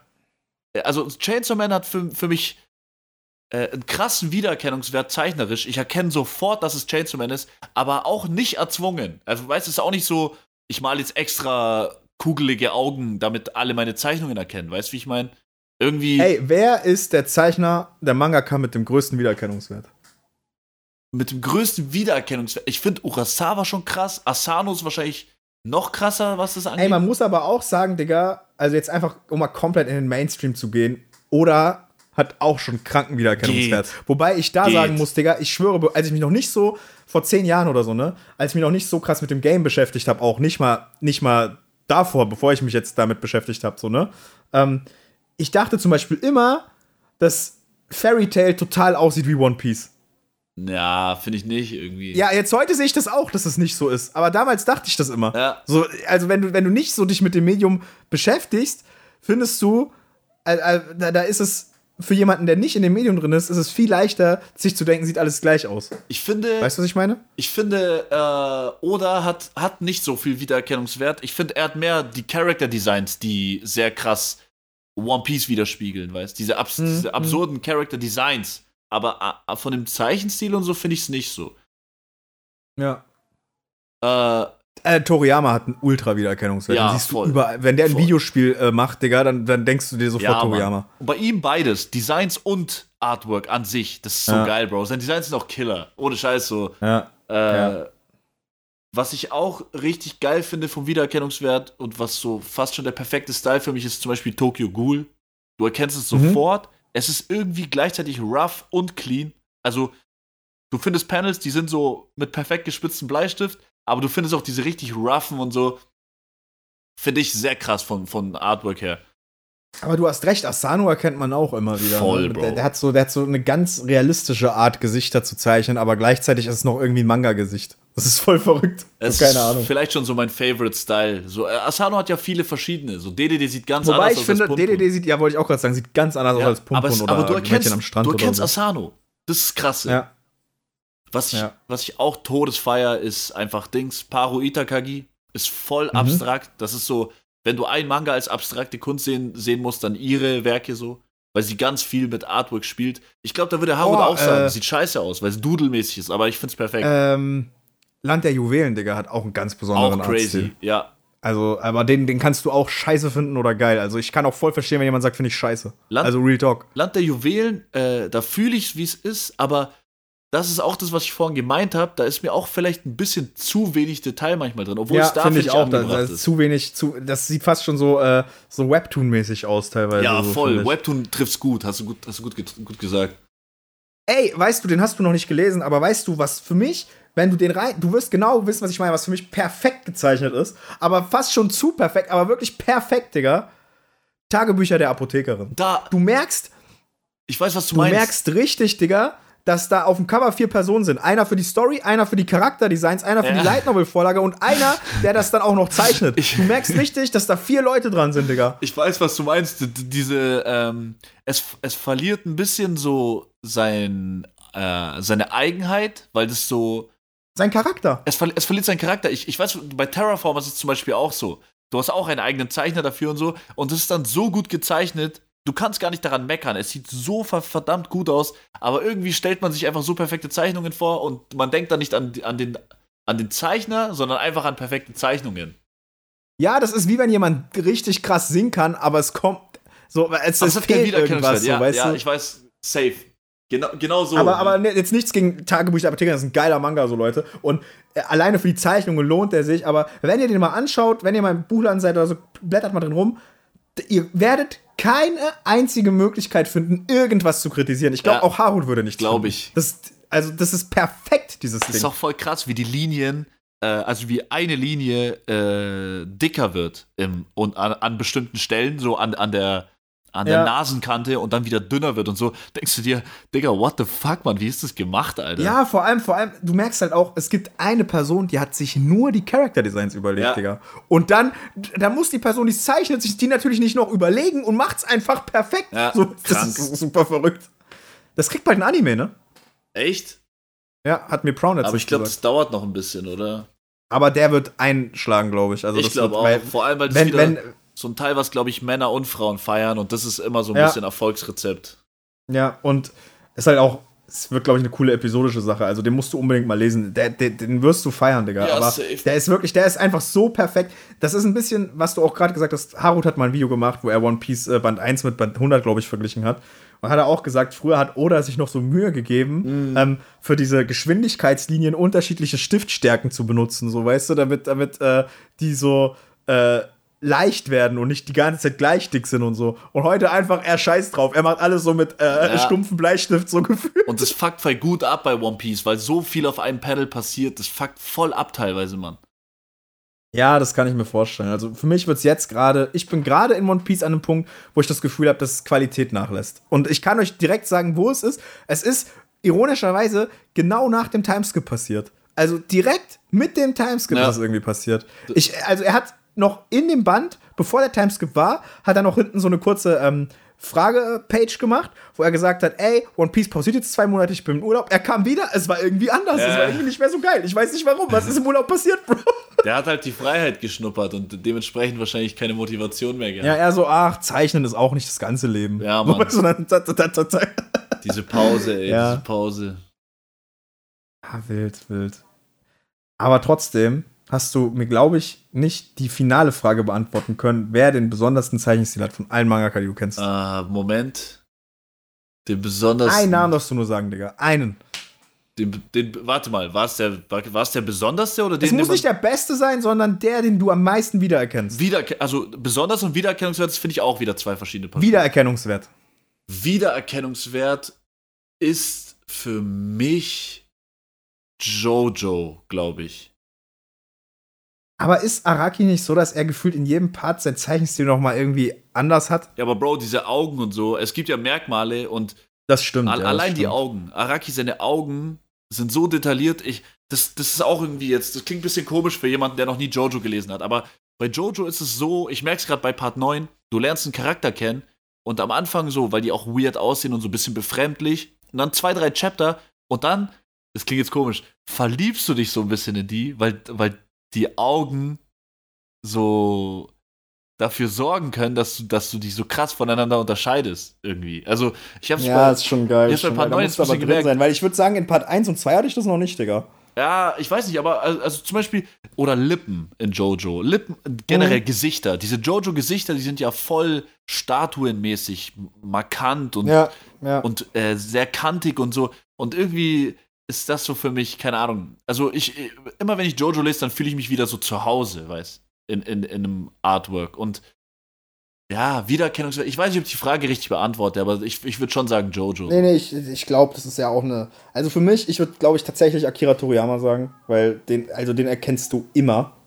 also Chainsaw Man hat für, für mich äh, einen krassen Wiedererkennungswert zeichnerisch. Ich erkenne sofort, dass es Chainsaw Man ist, aber auch nicht erzwungen. Also, weißt du, es ist auch nicht so, ich male jetzt extra kugelige Augen, damit alle meine Zeichnungen erkennen. Weißt du, wie ich meine? Irgendwie Ey, wer ist der Zeichner, der Mangaka mit dem größten Wiedererkennungswert? mit dem größten Wiedererkennungswert. Ich finde Urasawa schon krass. Asano ist wahrscheinlich noch krasser, was das angeht. Ey, man muss aber auch sagen, Digga, also jetzt einfach, um mal komplett in den Mainstream zu gehen, oder hat auch schon kranken Wiedererkennungswert. Geht. Wobei ich da Geht. sagen muss, Digga, ich schwöre, als ich mich noch nicht so, vor zehn Jahren oder so, ne, als ich mich noch nicht so krass mit dem Game beschäftigt habe, auch nicht mal, nicht mal davor, bevor ich mich jetzt damit beschäftigt habe, so, ne, ähm, ich dachte zum Beispiel immer, dass Fairy Tail total aussieht wie One Piece. ja, finde ich nicht irgendwie. Ja, jetzt heute sehe ich das auch, dass es nicht so ist. Aber damals dachte ich das immer. Ja. So, also wenn du, wenn du nicht so dich mit dem Medium beschäftigst, findest du, äh, äh, da, da ist es für jemanden, der nicht in dem Medium drin ist, ist es viel leichter, sich zu denken, sieht alles gleich aus. Ich finde, Weißt du, was ich meine? Ich finde, äh, Oda hat, hat nicht so viel Wiedererkennungswert. Ich finde, er hat mehr die Character Designs, die sehr krass One Piece widerspiegeln, weißt Diese, abs Mhm, diese absurden Character Designs. Aber äh, von dem Zeichenstil und so finde ich es nicht so. Ja. Äh, Äh, Toriyama hat einen ultra Wiedererkennungswert. Ja, siehst voll. du überall. Wenn der ein Voll. Videospiel äh, macht, Digga, dann, dann denkst du dir sofort ja, Toriyama. Bei ihm beides, Designs und Artwork an sich. Das ist so Ja. geil, Bro. Seine Designs sind auch Killer. Ohne Scheiß so. Ja. Äh, Ja. Was ich auch richtig geil finde vom Wiedererkennungswert und was so fast schon der perfekte Style für mich ist, zum Beispiel Tokyo Ghoul. Du erkennst es Mhm. sofort. Es ist irgendwie gleichzeitig rough und clean. Also, du findest Panels, die sind so mit perfekt gespitztem Bleistift, aber du findest auch diese richtig roughen und so. Finde ich sehr krass von, von Artwork her. Aber du hast recht, Asano erkennt man auch immer wieder. Voll, ne? Bro. Der, der, hat so, der hat so eine ganz realistische Art, Gesichter zu zeichnen, aber gleichzeitig ist es noch irgendwie Manga-Gesicht. Das ist voll verrückt. Es keine ist Ahnung. Vielleicht schon so mein Favorite Style. So, äh, Asano hat ja viele verschiedene. So DDD sieht ganz Wobei anders ich aus finde, als Punpun. DDD sieht, ja, wollte ich auch gerade sagen, sieht ganz anders Ja, aus als Pumpun aber, es, oder aber du erkennst, am Strand du erkennst so. Asano. Das ist krass. Ja. Was, ich, Ja. was ich auch todesfeier, ist einfach Dings. Paru Itakagi ist voll Mhm. abstrakt. Das ist so, wenn du einen Manga als abstrakte Kunst sehen, sehen musst, dann ihre Werke so. Weil sie ganz viel mit Artwork spielt. Ich glaube, da würde Harut Oh, auch sagen, äh, sieht scheiße aus, weil es dudelmäßig ist, aber ich find's perfekt. Ähm, Land der Juwelen, Digga, hat auch einen ganz besonderen auch crazy. Artstil. Ja. Also, aber den, den kannst du auch scheiße finden oder geil. Also, ich kann auch voll verstehen, wenn jemand sagt, finde ich scheiße. Land- also, Real Talk. Land der Juwelen, äh, da fühle ich wie es ist, aber das ist auch das, was ich vorhin gemeint habe. Da ist mir auch vielleicht ein bisschen zu wenig Detail manchmal drin, obwohl ja, es da finde ich auch. Da, da ist zu wenig, zu, das sieht fast schon so, äh, so Webtoon-mäßig aus, teilweise. Ja, so, voll. Webtoon trifft's gut, hast du gut, hast du gut, gut gesagt. Ey, weißt du, den hast du noch nicht gelesen, aber weißt du, was für mich, wenn du den rein, du wirst genau wissen, was ich meine, was für mich perfekt gezeichnet ist, aber fast schon zu perfekt, aber wirklich perfekt, Digga. Tagebücher der Apothekerin. Da, Du merkst, ich weiß, was du, du meinst. merkst richtig, Digga, dass da auf dem Cover vier Personen sind. Einer für die Story, einer für die Charakterdesigns, einer für Ja. die Light Novel Vorlage und einer, der das dann auch noch zeichnet. Du merkst richtig, dass da vier Leute dran sind, Digga. Ich weiß, was du meinst. Diese, ähm, es, es verliert ein bisschen so sein, äh, seine Eigenheit, weil das so, Sein Charakter. es, verli- es verliert seinen Charakter. Ich, ich weiß, bei Terraform ist es zum Beispiel auch so. Du hast auch einen eigenen Zeichner dafür und so. Und das ist dann so gut gezeichnet, du kannst gar nicht daran meckern. Es sieht so ver verdammt gut aus, aber irgendwie stellt man sich einfach so perfekte Zeichnungen vor und man denkt dann nicht an, an, den, an den Zeichner, sondern einfach an perfekte Zeichnungen. Ja, das ist wie wenn jemand richtig krass singen kann, aber es kommt so, es, es fehlt irgendwas, so, ja, weißt ja, du? ich weiß, safe. Genau, genau so. aber, aber ne, jetzt nichts gegen Tagebuch der Apotheker, das ist ein geiler Manga, so Leute. Und äh, alleine für die Zeichnungen lohnt er sich. Aber wenn ihr den mal anschaut, wenn ihr mal im Buchladen seid oder so, blättert mal drin rum, ihr werdet keine einzige Möglichkeit finden, irgendwas zu kritisieren. Ich glaube, Ja. auch Harut würde nicht. Glaub finden. ich. Das, ist- also, das ist perfekt, dieses Das ist Ding. auch voll krass, wie die Linien, äh, also wie eine Linie äh, dicker wird im, und an, an bestimmten Stellen, so an, an der an der Ja. Nasenkante und dann wieder dünner wird und so, denkst du dir, Digga, what the fuck, Mann, wie ist das gemacht, Alter? Ja, vor allem, vor allem, du merkst halt auch, es gibt eine Person, die hat sich nur die Character Designs überlegt, Ja. Digga. Und dann, da muss die Person, die zeichnet, sich die natürlich nicht noch überlegen und macht's einfach perfekt. Ja, so, das ist super verrückt. Das kriegt bald ein Anime, ne? Echt? Ja, hat mir Brown jetzt Aber ich glaube, das dauert noch ein bisschen, oder? Aber der wird einschlagen, glaube ich. Also ich das glaube wird, auch. weil- Vor allem, weil wenn, wieder wenn, so ein Teil, was, glaube ich, Männer und Frauen feiern und das ist immer so ein Ja. bisschen Erfolgsrezept. Ja, und ist halt auch, es wird, glaube ich, eine coole episodische Sache. Also den musst du unbedingt mal lesen. Der, der, den wirst du feiern, Digga. Ja, Aber safe. der ist wirklich, der ist einfach so perfekt. Das ist ein bisschen, was du auch gerade gesagt hast. Harut hat mal ein Video gemacht, wo er One Piece äh, Band 1 mit Band 100, glaube ich, verglichen hat. Und hat er auch gesagt, früher hat Oda sich noch so Mühe gegeben, Mhm. ähm, für diese Geschwindigkeitslinien unterschiedliche Stiftstärken zu benutzen, so weißt du, damit, damit äh, die so äh, leicht werden und nicht die ganze Zeit gleich dick sind und so. Und heute einfach, er scheißt drauf. Er macht alles so mit äh, Ja. stumpfen Bleistift so (laughs) gefühlt. Und das fuckt voll gut ab bei One Piece, weil so viel auf einem Panel passiert, das fuckt voll ab teilweise, Mann. Ja, das kann ich mir vorstellen. Also für mich wird es jetzt gerade, ich bin gerade in One Piece an einem Punkt, wo ich das Gefühl habe, dass Qualität nachlässt. Und ich kann euch direkt sagen, wo es ist. Es ist ironischerweise genau nach dem Timeskip passiert. Also direkt mit dem Timeskip Ja. ist irgendwie passiert. Ich, also er hat noch in dem Band, bevor der Timeskip war, hat er noch hinten so eine kurze ähm, Frage-Page gemacht, wo er gesagt hat, ey, One Piece pausiert jetzt zwei Monate, ich bin im Urlaub. Er kam wieder, es war irgendwie anders, es Ja. war irgendwie nicht mehr so geil. Ich weiß nicht warum, was ist im Urlaub passiert, Bro? (laughs) Der hat halt die Freiheit geschnuppert und dementsprechend wahrscheinlich keine Motivation mehr gehabt. Ja, er so, ach, Zeichnen ist auch nicht das ganze Leben. Ja, (laughs) Mann. dann- Diese Pause, ey, (laughs) Ja. diese Pause. Ah, wild, wild. Aber trotzdem hast du mir, glaube ich, nicht die finale Frage beantworten können, wer den besondersten Zeichenstil hat von allen Mangaka, die du kennst. Äh, Moment. Den besonders. Einen Namen darfst du nur sagen, Digga. Einen. Den, den, warte mal, war es der, war, war's der besonderste oder den, Es muss den nicht der Beste sein, sondern der, den du am meisten wiedererkennst. Wieder, also besonders und Wiedererkennungswert, das finde ich auch wieder zwei verschiedene Schuhe. Wiedererkennungswert. Wiedererkennungswert ist für mich Jojo, glaube ich. Aber ist Araki nicht so, dass er gefühlt in jedem Part sein Zeichenstil noch mal irgendwie anders hat? Ja, aber Bro, diese Augen und so, es gibt ja Merkmale und das stimmt. Al ja, allein das die stimmt. Augen. Araki, seine Augen sind so detailliert. Ich, das, das ist auch irgendwie jetzt, das klingt ein bisschen komisch für jemanden, der noch nie Jojo gelesen hat. Aber bei Jojo ist es so, ich merke es gerade bei Part 9, du lernst einen Charakter kennen und am Anfang so, weil die auch weird aussehen und so ein bisschen befremdlich. Und dann zwei, drei Chapter und dann, das klingt jetzt komisch, verliebst du dich so ein bisschen in die, weil, weil die Augen so dafür sorgen können, dass du, dass du die so krass voneinander unterscheidest irgendwie. Also ich hab's Ja, bei, ist schon geil. Ich schon Part geil. Da 9 musst du aber drin gemerkt. sein, weil ich würde sagen, in Part 1 und 2 hatte ich das noch nicht, Digga. Ja, ich weiß nicht, aber also, also zum Beispiel, oder Lippen in Jojo. Lippen, generell Mhm. Gesichter. Diese Jojo-Gesichter, die sind ja voll statuenmäßig markant und, Ja, ja. und äh, sehr kantig und so. Und irgendwie ist das so für mich, keine Ahnung. Also ich, immer wenn ich Jojo lese, dann fühle ich mich wieder so zu Hause, weißt in, in, in einem Artwork. Und ja, Wiedererkennungswert. Ich weiß nicht, ob ich die Frage richtig beantworte, aber ich, ich würde schon sagen Jojo. Nee, nee, ich, ich glaube, das ist ja auch eine. Also für mich, ich würde, glaube ich, tatsächlich Akira Toriyama sagen, weil den, also den erkennst du immer.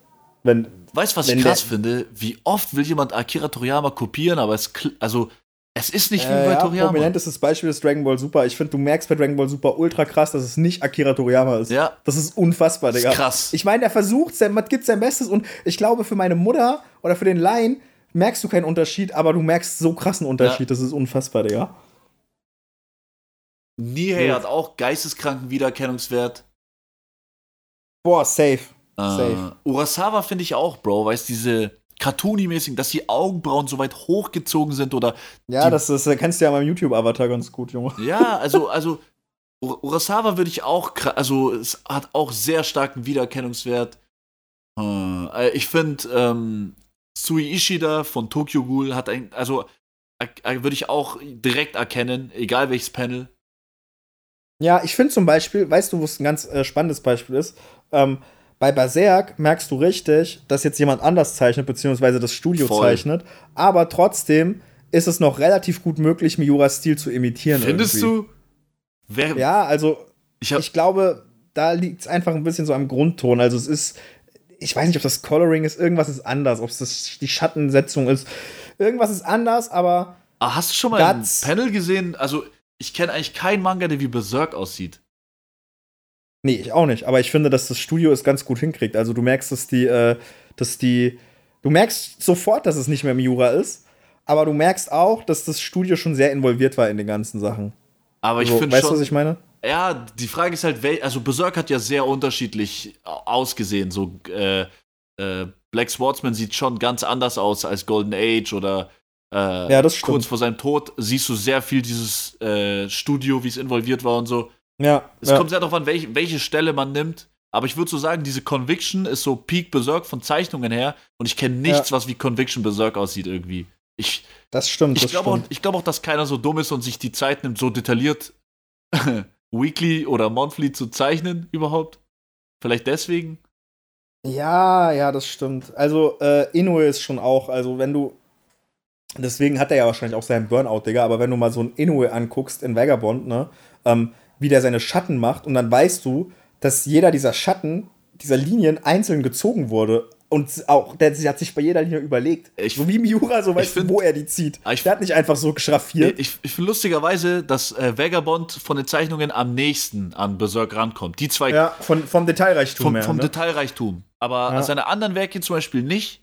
Wenn. Weißt du, was ich krass finde? Wie oft will jemand Akira Toriyama kopieren, aber es, also, es ist nicht wie Äh, bei ja, Toriyama. prominentestes Beispiel ist Dragon Ball Super. Ich finde, du merkst bei Dragon Ball Super ultra krass, dass es nicht Akira Toriyama ist. Ja. Das ist unfassbar, Das ist Digga. krass. Ich meine, der versucht, sein, gibt sein Bestes und ich glaube, für meine Mutter oder für den Laien merkst du keinen Unterschied, aber du merkst so krassen Unterschied. Das ist unfassbar, Digga. Nihei Ja. hat auch geisteskranken Wiedererkennungswert. Boah, safe. Äh, Safe. Urasawa finde ich auch, Bro. Weißt diese Cartoony-mäßigen, dass die Augenbrauen so weit hochgezogen sind oder. Ja, das, das kennst du ja meinem YouTube-Avatar ganz gut, Junge. Ja, also, also. Ur- Urasawa würde ich auch. Also, es hat auch sehr starken Wiedererkennungswert. Äh, ich finde, ähm, Sui Ishida von Tokyo Ghoul hat ein. Also, äh, würde ich auch direkt erkennen, egal welches Panel. Ja, ich finde zum Beispiel, weißt du, wo es ein ganz äh, spannendes Beispiel ist? Ähm, bei Berserk merkst du richtig, dass jetzt jemand anders zeichnet, beziehungsweise das Studio Voll. zeichnet, aber trotzdem ist es noch relativ gut möglich, Miuras Stil zu imitieren. Findest irgendwie. du? Wer, Ja, also ich ich glaube, da liegt es einfach ein bisschen so am Grundton. Also es ist, ich weiß nicht, ob das Coloring ist, irgendwas ist anders, ob es das, die Schattensetzung ist. Irgendwas ist anders, aber Ah, hast du schon mal ein. Panel gesehen? Also, ich kenne eigentlich keinen Manga, der wie Berserk aussieht. Nee, ich auch nicht. Aber ich finde, dass das Studio es ganz gut hinkriegt. Also du merkst, dass die, äh, dass die, du merkst sofort, dass es nicht mehr Miura ist. Aber du merkst auch, dass das Studio schon sehr involviert war in den ganzen Sachen. Aber ich So, finde weißt du, was ich meine? Ja, die Frage ist halt, also Berserk hat ja sehr unterschiedlich au- ausgesehen. So, äh, äh, Black Swordsman sieht schon ganz anders aus als Golden Age oder äh, Ja, kurz vor seinem Tod siehst du sehr viel dieses äh, Studio, wie es involviert war und so. Ja. Es ja. kommt sehr darauf an, welche, welche Stelle man nimmt. Aber ich würde so sagen, diese Conviction ist so Peak Berserk von Zeichnungen her und ich kenne nichts, was wie Conviction Berserk aussieht irgendwie. Ich, das stimmt. ich glaube auch, glaub auch, dass keiner so dumm ist und sich die Zeit nimmt, so detailliert (laughs) weekly oder monthly zu zeichnen überhaupt. Vielleicht deswegen. Ja, ja, das stimmt. Also, äh, Inoue ist schon auch, also wenn du. Deswegen hat er ja wahrscheinlich auch seinen Burnout, Digga, aber wenn du mal so ein Inoue anguckst in Vagabond, ne, ähm, wie der seine Schatten macht, und dann weißt du, dass jeder dieser Schatten, dieser Linien einzeln gezogen wurde. Und auch, der, der hat sich bei jeder Linie überlegt. Ich- so wie Miura, so weißt find- du, wo er die zieht. Ich- der hat nicht einfach so geschraffiert. Ich, ich finde lustigerweise, dass äh, Vagabond von den Zeichnungen am nächsten an Berserk rankommt. Die zwei ja, von, vom Detailreichtum vom, her. vom ne? Detailreichtum. Aber Ja. seine anderen Werke zum Beispiel nicht.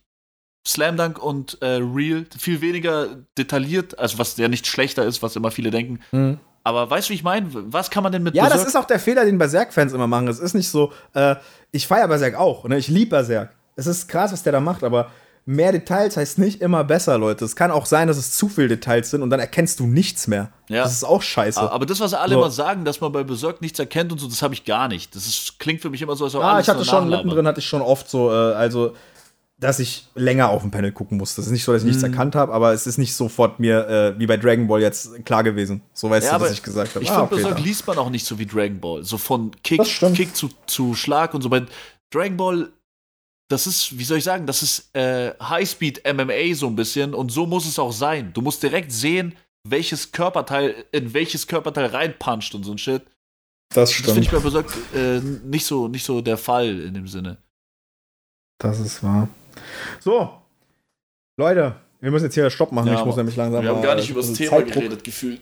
Slam Dunk und äh, Real viel weniger detailliert, also was ja nicht schlechter ist, was immer viele denken. Mhm. Aber weißt du, wie ich meine? Was kann man denn mit Ja, das Berserk? ist auch der Fehler, den Berserk-Fans immer machen. Es ist nicht so, äh, ich feiere Berserk auch, ne? ich liebe Berserk. Es ist krass, was der da macht, aber mehr Details heißt nicht immer besser, Leute. Es kann auch sein, dass es zu viele Details sind und dann erkennst du nichts mehr. Ja. Das ist auch scheiße. aber das, was alle So. immer sagen, dass man bei Berserk nichts erkennt und so, das habe ich gar nicht. Das ist, klingt für mich immer so, als ob ah, alles ich hatte schon, mittendrin hatte ich schon oft so, äh, also, dass ich länger auf dem Panel gucken musste. Es ist nicht so, dass ich nichts Mhm. erkannt habe, aber es ist nicht sofort mir, äh, wie bei Dragon Ball jetzt, klar gewesen. So weißt Ja, du, was ich gesagt habe. Ich Ah, finde, okay, Berserk da. liest man auch nicht so wie Dragon Ball. So von Kick, Das stimmt. Kick zu, zu Schlag und so. Bei Dragon Ball, das ist, wie soll ich sagen, das ist äh, Highspeed MMA so ein bisschen und so muss es auch sein. Du musst direkt sehen, welches Körperteil in welches Körperteil reinpuncht und so ein Shit. Das Das finde stimmt. ich bei Berserk äh, nicht, so, nicht so der Fall in dem Sinne. Das ist wahr. So, Leute, wir müssen jetzt hier Stopp machen. Ja, ich muss nämlich langsam. Wir haben gar nicht über das Thema Zeitdruck. geredet, gefühlt.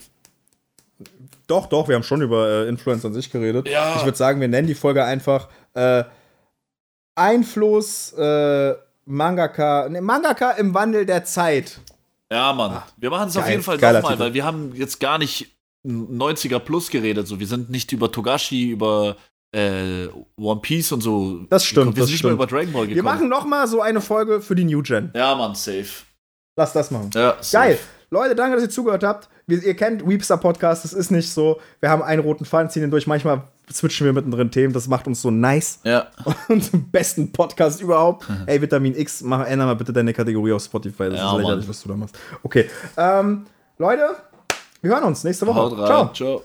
Doch, doch, wir haben schon über äh, Influencer an sich geredet. Ja. Ich würde sagen, wir nennen die Folge einfach äh, Einfluss äh, Mangaka, ne, Mangaka im Wandel der Zeit. Ja, Mann. Wir machen es auf jeden Fall nochmal, weil wir haben jetzt gar nicht 90er plus geredet. So. Wir sind nicht über Togashi, über äh, One Piece und so. Das stimmt, Wir das sind nicht stimmt. mal über Dragon Ball gekommen. Wir machen noch mal so eine Folge für die New Gen. Ja, Mann, safe. Lass das machen. Ja, safe. Geil. Leute, danke, dass ihr zugehört habt. Wir, ihr kennt Weepstar Podcast, das ist nicht so. Wir haben einen roten Faden, ziehen ihn durch. Manchmal switchen wir mittendrin Themen, das macht uns so nice. Ja. (laughs) Unseren besten Podcast überhaupt. (laughs) Ey, Vitamin X, mach, ändere mal bitte deine Kategorie auf Spotify. Das Ja, ist lächerlich, was du da machst. Okay. Ähm, Leute, wir hören uns nächste Woche. Haut rein. Ciao. Ciao.